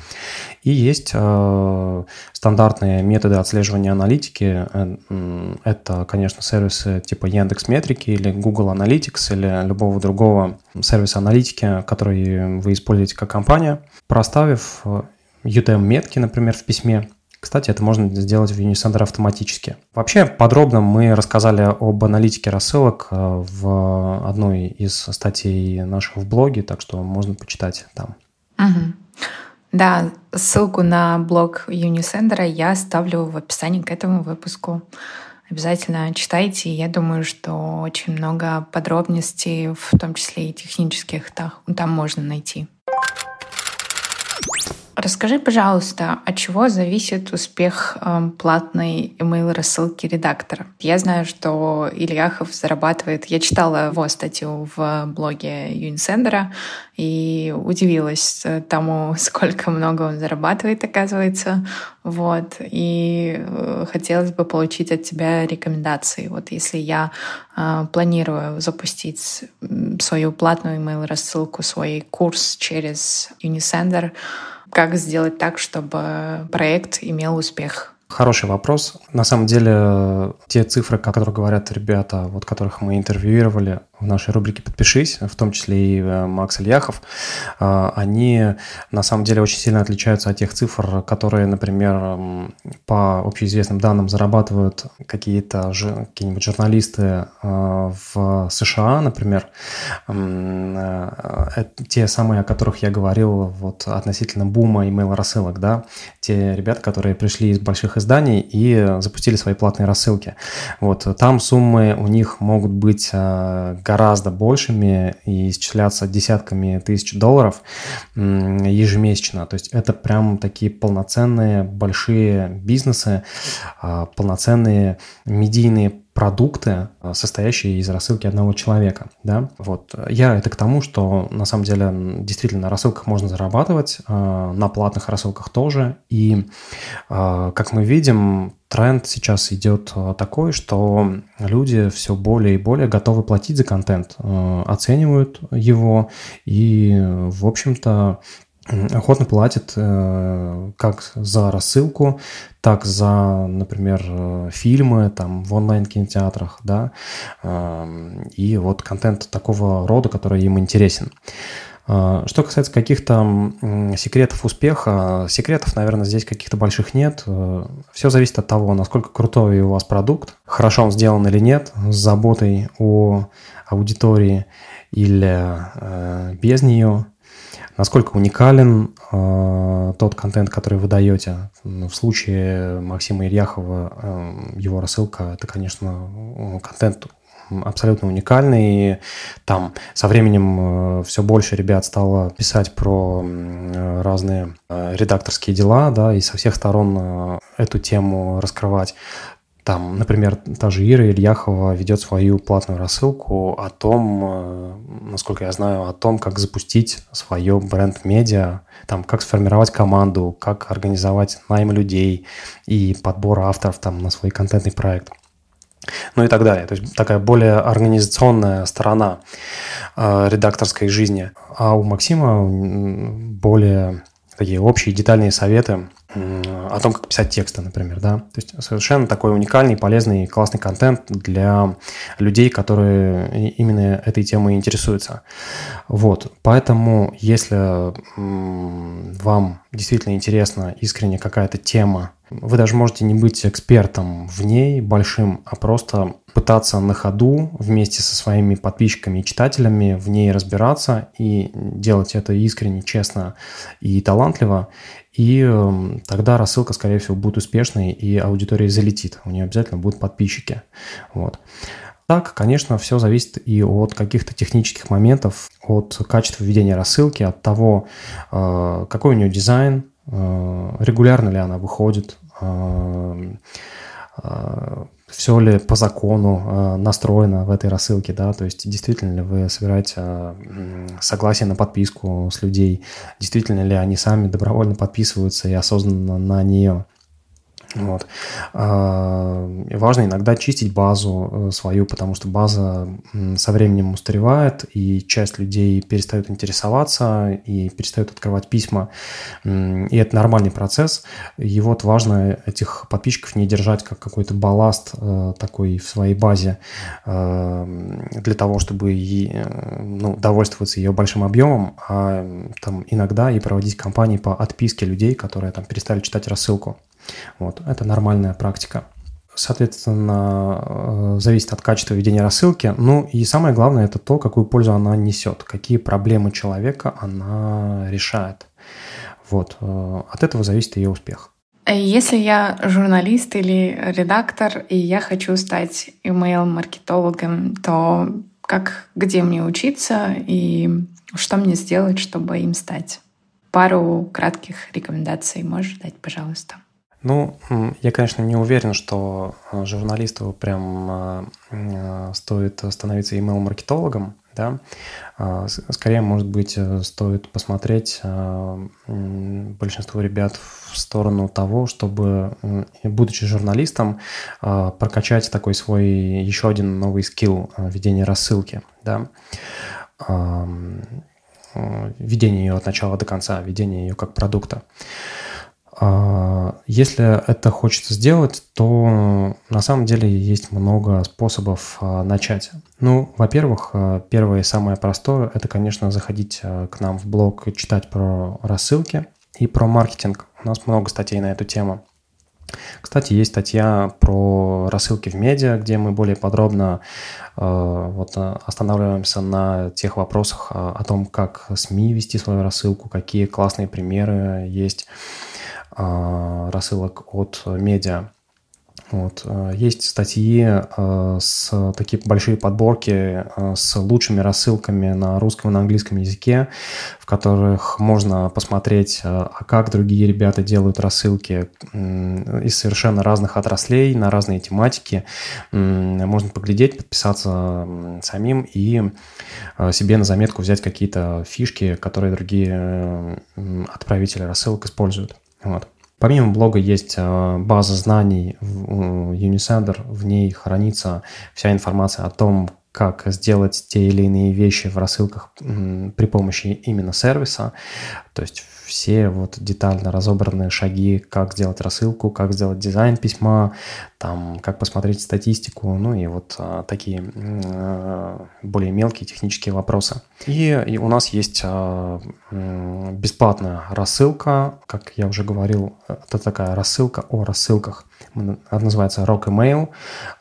И есть стандартные методы отслеживания аналитики. Это, конечно, сервисы типа Яндекс Метрики или Google Google Analytics или любого другого сервиса аналитики, который вы используете как компания, проставив UTM-метки, например, в письме, кстати, это можно сделать в Unisender автоматически. Вообще, подробно мы рассказали об аналитике рассылок э, в одной из статей наших в блоге, так что можно почитать там. Угу. Да, ссылку на блог Unisender я оставлю в описании к этому выпуску. Обязательно читайте. Я думаю, что очень много подробностей, в том числе и технических, там можно найти. Расскажи, пожалуйста, от чего зависит успех э, платной email рассылки редактора? Я знаю, что Ильяхов зарабатывает. Я читала его статью в блоге Юнсендера и удивилась тому, сколько много он зарабатывает, оказывается. Вот. И э, хотелось бы получить от тебя рекомендации. Вот если я э, планирую запустить свою платную email рассылку, свой курс через Unisender, как сделать так, чтобы проект имел успех? Хороший вопрос. На самом деле, те цифры, о которых говорят ребята, вот которых мы интервьюировали, в нашей рубрике «Подпишись», в том числе и э, Макс Ильяхов, э, они на самом деле очень сильно отличаются от тех цифр, которые, например, по общеизвестным данным зарабатывают какие-то какие-нибудь журналисты э, в США, например. Те самые, о которых я говорил вот относительно бума email-рассылок, да, те ребята, которые пришли из больших изданий и запустили свои платные рассылки. Вот, там суммы у них могут быть гораздо большими и исчисляться десятками тысяч долларов ежемесячно. То есть это прям такие полноценные большие бизнесы, а, полноценные медийные продукты, а, состоящие из рассылки одного человека. Да? Вот. Я это к тому, что на самом деле действительно на рассылках можно зарабатывать, а, на платных рассылках тоже. И как мы видим, тренд сейчас идет э, такой, что люди все более и более готовы платить за контент, э, оценивают его и, в общем-то, охотно платят э, как за рассылку, так за, например, фильмы там в онлайн-кинотеатрах, да, и вот контент такого рода, который им интересен. А, что касается каких-то секретов успеха, секретов, наверное, здесь каких-то больших нет. Э, Все зависит от того, насколько крутой у вас продукт, хорошо он сделан или нет, с заботой о аудитории или без нее, насколько уникален э, тот контент, который вы даете. В случае Максима Ильяхова э, его рассылка – это, конечно, контент абсолютно уникальный. И там со временем э, все больше ребят стало писать про разные редакторские дела, да, и со всех сторон эту тему раскрывать. Там, например, та же Ира Ильяхова ведет свою платную рассылку о том, насколько я знаю, о том, как запустить свое бренд-медиа, там, как сформировать команду, как организовать найм людей и подбор авторов там, на свой контентный проект – ну и так далее. То есть такая более организационная сторона э, редакторской жизни. А у Максима более такие общие детальные советы о том, как писать тексты, например, да. То есть совершенно такой уникальный, полезный, классный контент для людей, которые именно этой темой интересуются. Вот, поэтому если вам действительно интересна искренне какая-то тема, вы даже можете не быть экспертом в ней большим, а просто пытаться на ходу вместе со своими подписчиками и читателями в ней разбираться и делать это искренне, честно и талантливо. И эм, тогда рассылка, скорее всего, будет успешной, и аудитория залетит. У нее обязательно будут подписчики. Вот. Так, конечно, все зависит и от каких-то технических моментов, от качества ведения рассылки, от того, э, какой у нее дизайн, э, регулярно ли она выходит, э, все ли по закону э, настроено в этой рассылке, да, то есть действительно ли вы собираете э, согласие на подписку с людей, действительно ли они сами добровольно подписываются и осознанно на нее. Вот. А, важно иногда чистить базу э, свою, потому что база со временем устаревает, и часть людей перестают интересоваться и перестают открывать письма. И это нормальный процесс. И вот важно этих подписчиков не держать как какой-то балласт э, такой в своей базе э, для того, чтобы ну, довольствоваться ее большим объемом, а там иногда и проводить кампании по отписке людей, которые там перестали читать рассылку. Вот, это нормальная практика. Соответственно, э, зависит от качества ведения рассылки. Ну и самое главное, это то, какую пользу она несет, какие проблемы человека она решает. Вот. Э, от этого зависит ее успех. Если я журналист или редактор, и я хочу стать email-маркетологом, то как, где мне учиться и что мне сделать, чтобы им стать? Пару кратких рекомендаций можешь дать, пожалуйста? Ну, я, конечно, не уверен, что э, журналисту прям э, э, стоит становиться email-маркетологом, да. А, скорее, может быть, стоит посмотреть большинство ребят в сторону того, чтобы, будучи журналистом, прокачать такой свой еще один новый скилл ведения рассылки, да ведение ее от начала до конца, ведение ее как продукта. А, если это хочется сделать, то на самом деле есть много способов а, начать. Ну, во-первых, а, первое и самое простое – это, конечно, заходить к нам в блог и читать про рассылки и про маркетинг. У нас много статей на эту тему. Кстати, есть статья про рассылки в медиа, где мы более подробно э, вот, останавливаемся на тех вопросах о том, как СМИ вести свою рассылку, какие классные примеры есть рассылок от медиа. Вот. А, есть статьи а, с такие большие подборки с лучшими рассылками на русском и на английском языке, в которых можно посмотреть, а как другие ребята делают рассылки из совершенно разных отраслей на разные тематики. Можно поглядеть, подписаться самим и себе на заметку взять какие-то фишки, которые другие отправители рассылок используют. Вот. Помимо блога есть э, база знаний в Unisender, в ней хранится вся информация о том, как сделать те или иные вещи в рассылках при помощи именно сервиса. То есть все вот детально разобранные шаги, как сделать рассылку, как сделать дизайн письма, там, как посмотреть статистику, ну и вот а, такие а, более мелкие технические вопросы. И, и у нас есть а, бесплатная рассылка, как я уже говорил, это такая рассылка о рассылках. Она называется Rock Email.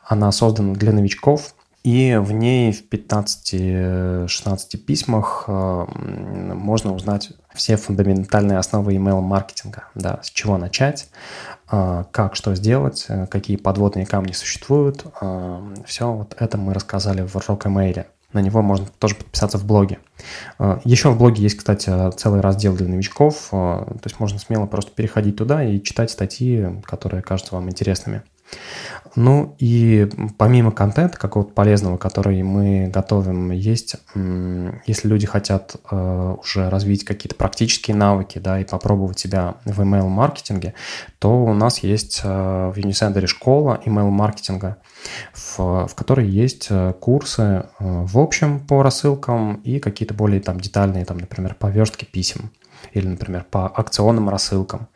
Она создана для новичков, И в ней в 15-16 письмах можно узнать все фундаментальные основы email-маркетинга. Да, с чего начать, как что сделать, какие подводные камни существуют. Все вот это мы рассказали в Rock Email. На него можно тоже подписаться в блоге. А, Еще в блоге есть, кстати, целый раздел для новичков, а, то есть можно смело просто переходить туда и читать статьи, которые кажутся вам интересными. Ну и помимо контента какого-то полезного, который мы готовим, есть, если люди хотят э, уже развить какие-то практические навыки, да, и попробовать себя в email-маркетинге, то у нас есть э, в Unicenter школа email-маркетинга, в, в которой есть э, курсы в общем по рассылкам и какие-то более там детальные, там, например, по верстке писем или, например, по акционным рассылкам.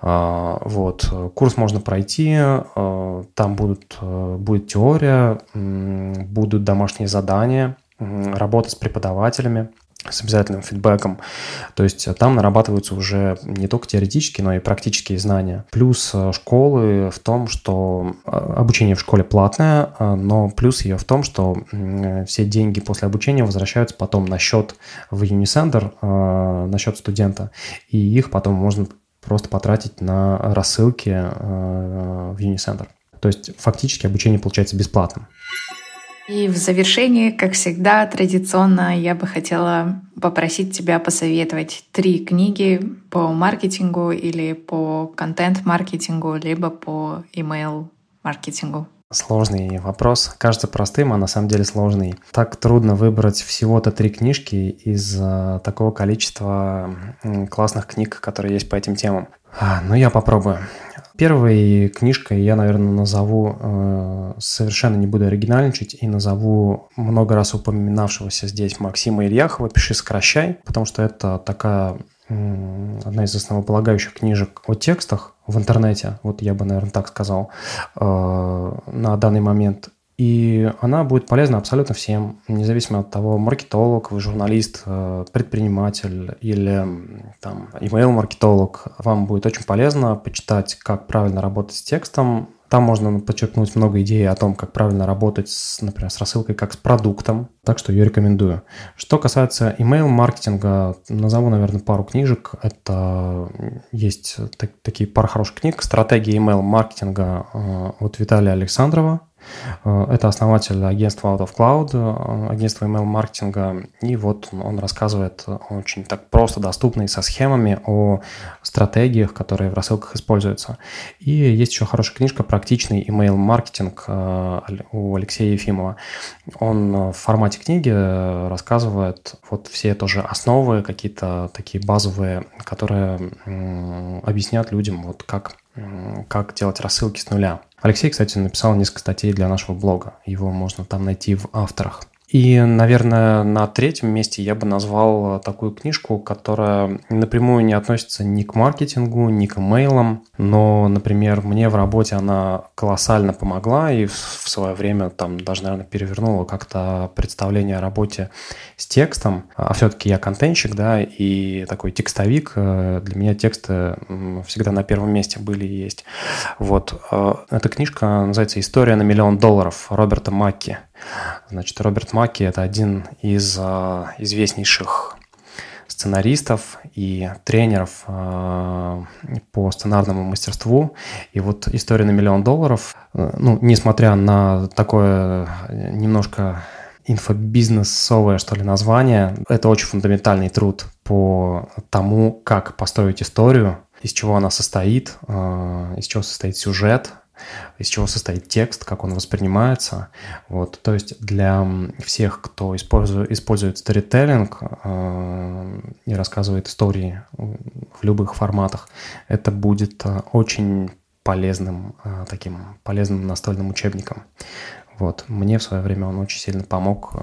А, вот. Курс можно пройти, а, там будут, э, будет теория, будут домашние задания, работа с преподавателями – с обязательным фидбэком. То есть э, там нарабатываются уже не только теоретические, но и практические знания. Плюс э, школы в том, что э, обучение в школе платное, но плюс ее в том, что все деньги после обучения возвращаются потом на счет в Unicenter, на счет студента, и их потом можно просто потратить на рассылки в Unicenter. То есть фактически обучение получается бесплатным. И в завершении, как всегда, традиционно я бы хотела попросить тебя посоветовать три книги по маркетингу или по контент-маркетингу, либо по email-маркетингу. Сложный вопрос. Кажется простым, а на самом деле сложный. Так трудно выбрать всего-то три книжки из uh, такого количества классных книг, которые есть по этим темам. А, ну, я попробую. Первой книжкой я, наверное, назову, э, совершенно не буду оригинальничать, и назову много раз упоминавшегося здесь Максима Ильяхова «Пиши, сокращай», потому что это такая одна из основополагающих книжек о текстах в интернете, вот я бы, наверное, так сказал, э, на данный момент. И она будет полезна абсолютно всем, независимо от того, маркетолог, вы журналист, э, предприниматель или там email-маркетолог. Вам будет очень полезно почитать, как правильно работать с текстом. Там можно подчеркнуть много идей о том, как правильно работать, с, например, с рассылкой, как с продуктом. Так что ее рекомендую. Что касается email-маркетинга, назову, наверное, пару книжек. Это есть так, такие пара хороших книг. «Стратегия email-маркетинга» э, от Виталия Александрова это основатель агентства Out of Cloud, э, агентства email-маркетинга. И вот он рассказывает очень так просто, доступно и со схемами о стратегиях, которые в рассылках используются. И есть еще хорошая книжка «Практичный email-маркетинг» э, у Алексея Ефимова. Он в формате книги рассказывает вот все тоже основы, какие-то такие базовые, которые объяснят людям, вот как как делать рассылки с нуля. Алексей, кстати, написал несколько статей для нашего блога. Его можно там найти в авторах. И, наверное, на третьем месте я бы назвал такую книжку, которая напрямую не относится ни к маркетингу, ни к имейлам, но, например, мне в работе она колоссально помогла и в свое время там даже, наверное, перевернула как-то представление о работе с текстом. А все-таки я контентщик, да, и такой текстовик. Э, для меня тексты всегда на первом месте были и есть. Вот. Э, эта книжка называется «История на миллион долларов» Роберта Макки. Значит, Роберт Маки – это один из э, известнейших сценаристов и тренеров э, по сценарному мастерству. И вот «История на миллион долларов», э, ну, несмотря на такое немножко инфобизнесовое, что ли, название, это очень фундаментальный труд по тому, как построить историю, из чего она состоит, из чего состоит сюжет, из чего состоит текст, как он воспринимается. Вот. То есть для всех, кто использует, использует сторителлинг э, и рассказывает истории в любых форматах, это будет э, очень полезным э, таким полезным настольным учебником. Вот. Мне в свое время он очень сильно помог э,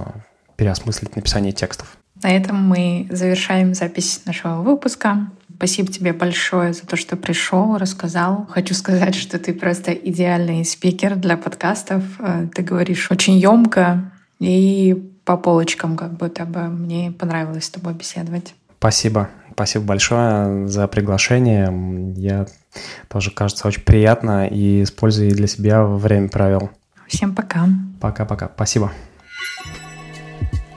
переосмыслить написание текстов. На этом мы завершаем запись нашего выпуска. Спасибо тебе большое за то, что пришел, рассказал. Хочу сказать, что ты просто идеальный спикер для подкастов. Э, ты говоришь очень емко и по полочкам, как будто бы мне понравилось с тобой беседовать. Спасибо. Спасибо большое за приглашение. Я тоже, кажется, очень приятно и использую для себя время провел. Всем пока. Пока-пока. Спасибо.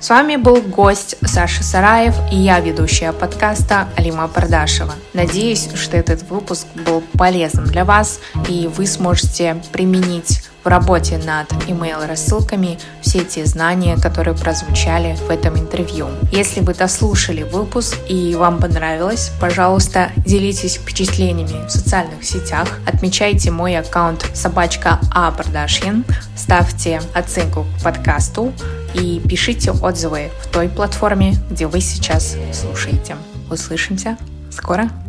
С вами был гость Саша Сараев и я, ведущая подкаста Алима Пардашева. Надеюсь, что этот выпуск был полезным для вас и вы сможете применить в работе над email-рассылками все те знания, которые прозвучали в этом интервью. Если вы дослушали выпуск и вам понравилось, пожалуйста, делитесь впечатлениями в социальных сетях, отмечайте мой аккаунт собачка А Бардашьян, ставьте оценку к подкасту и пишите отзывы в той платформе, где вы сейчас слушаете. Услышимся скоро!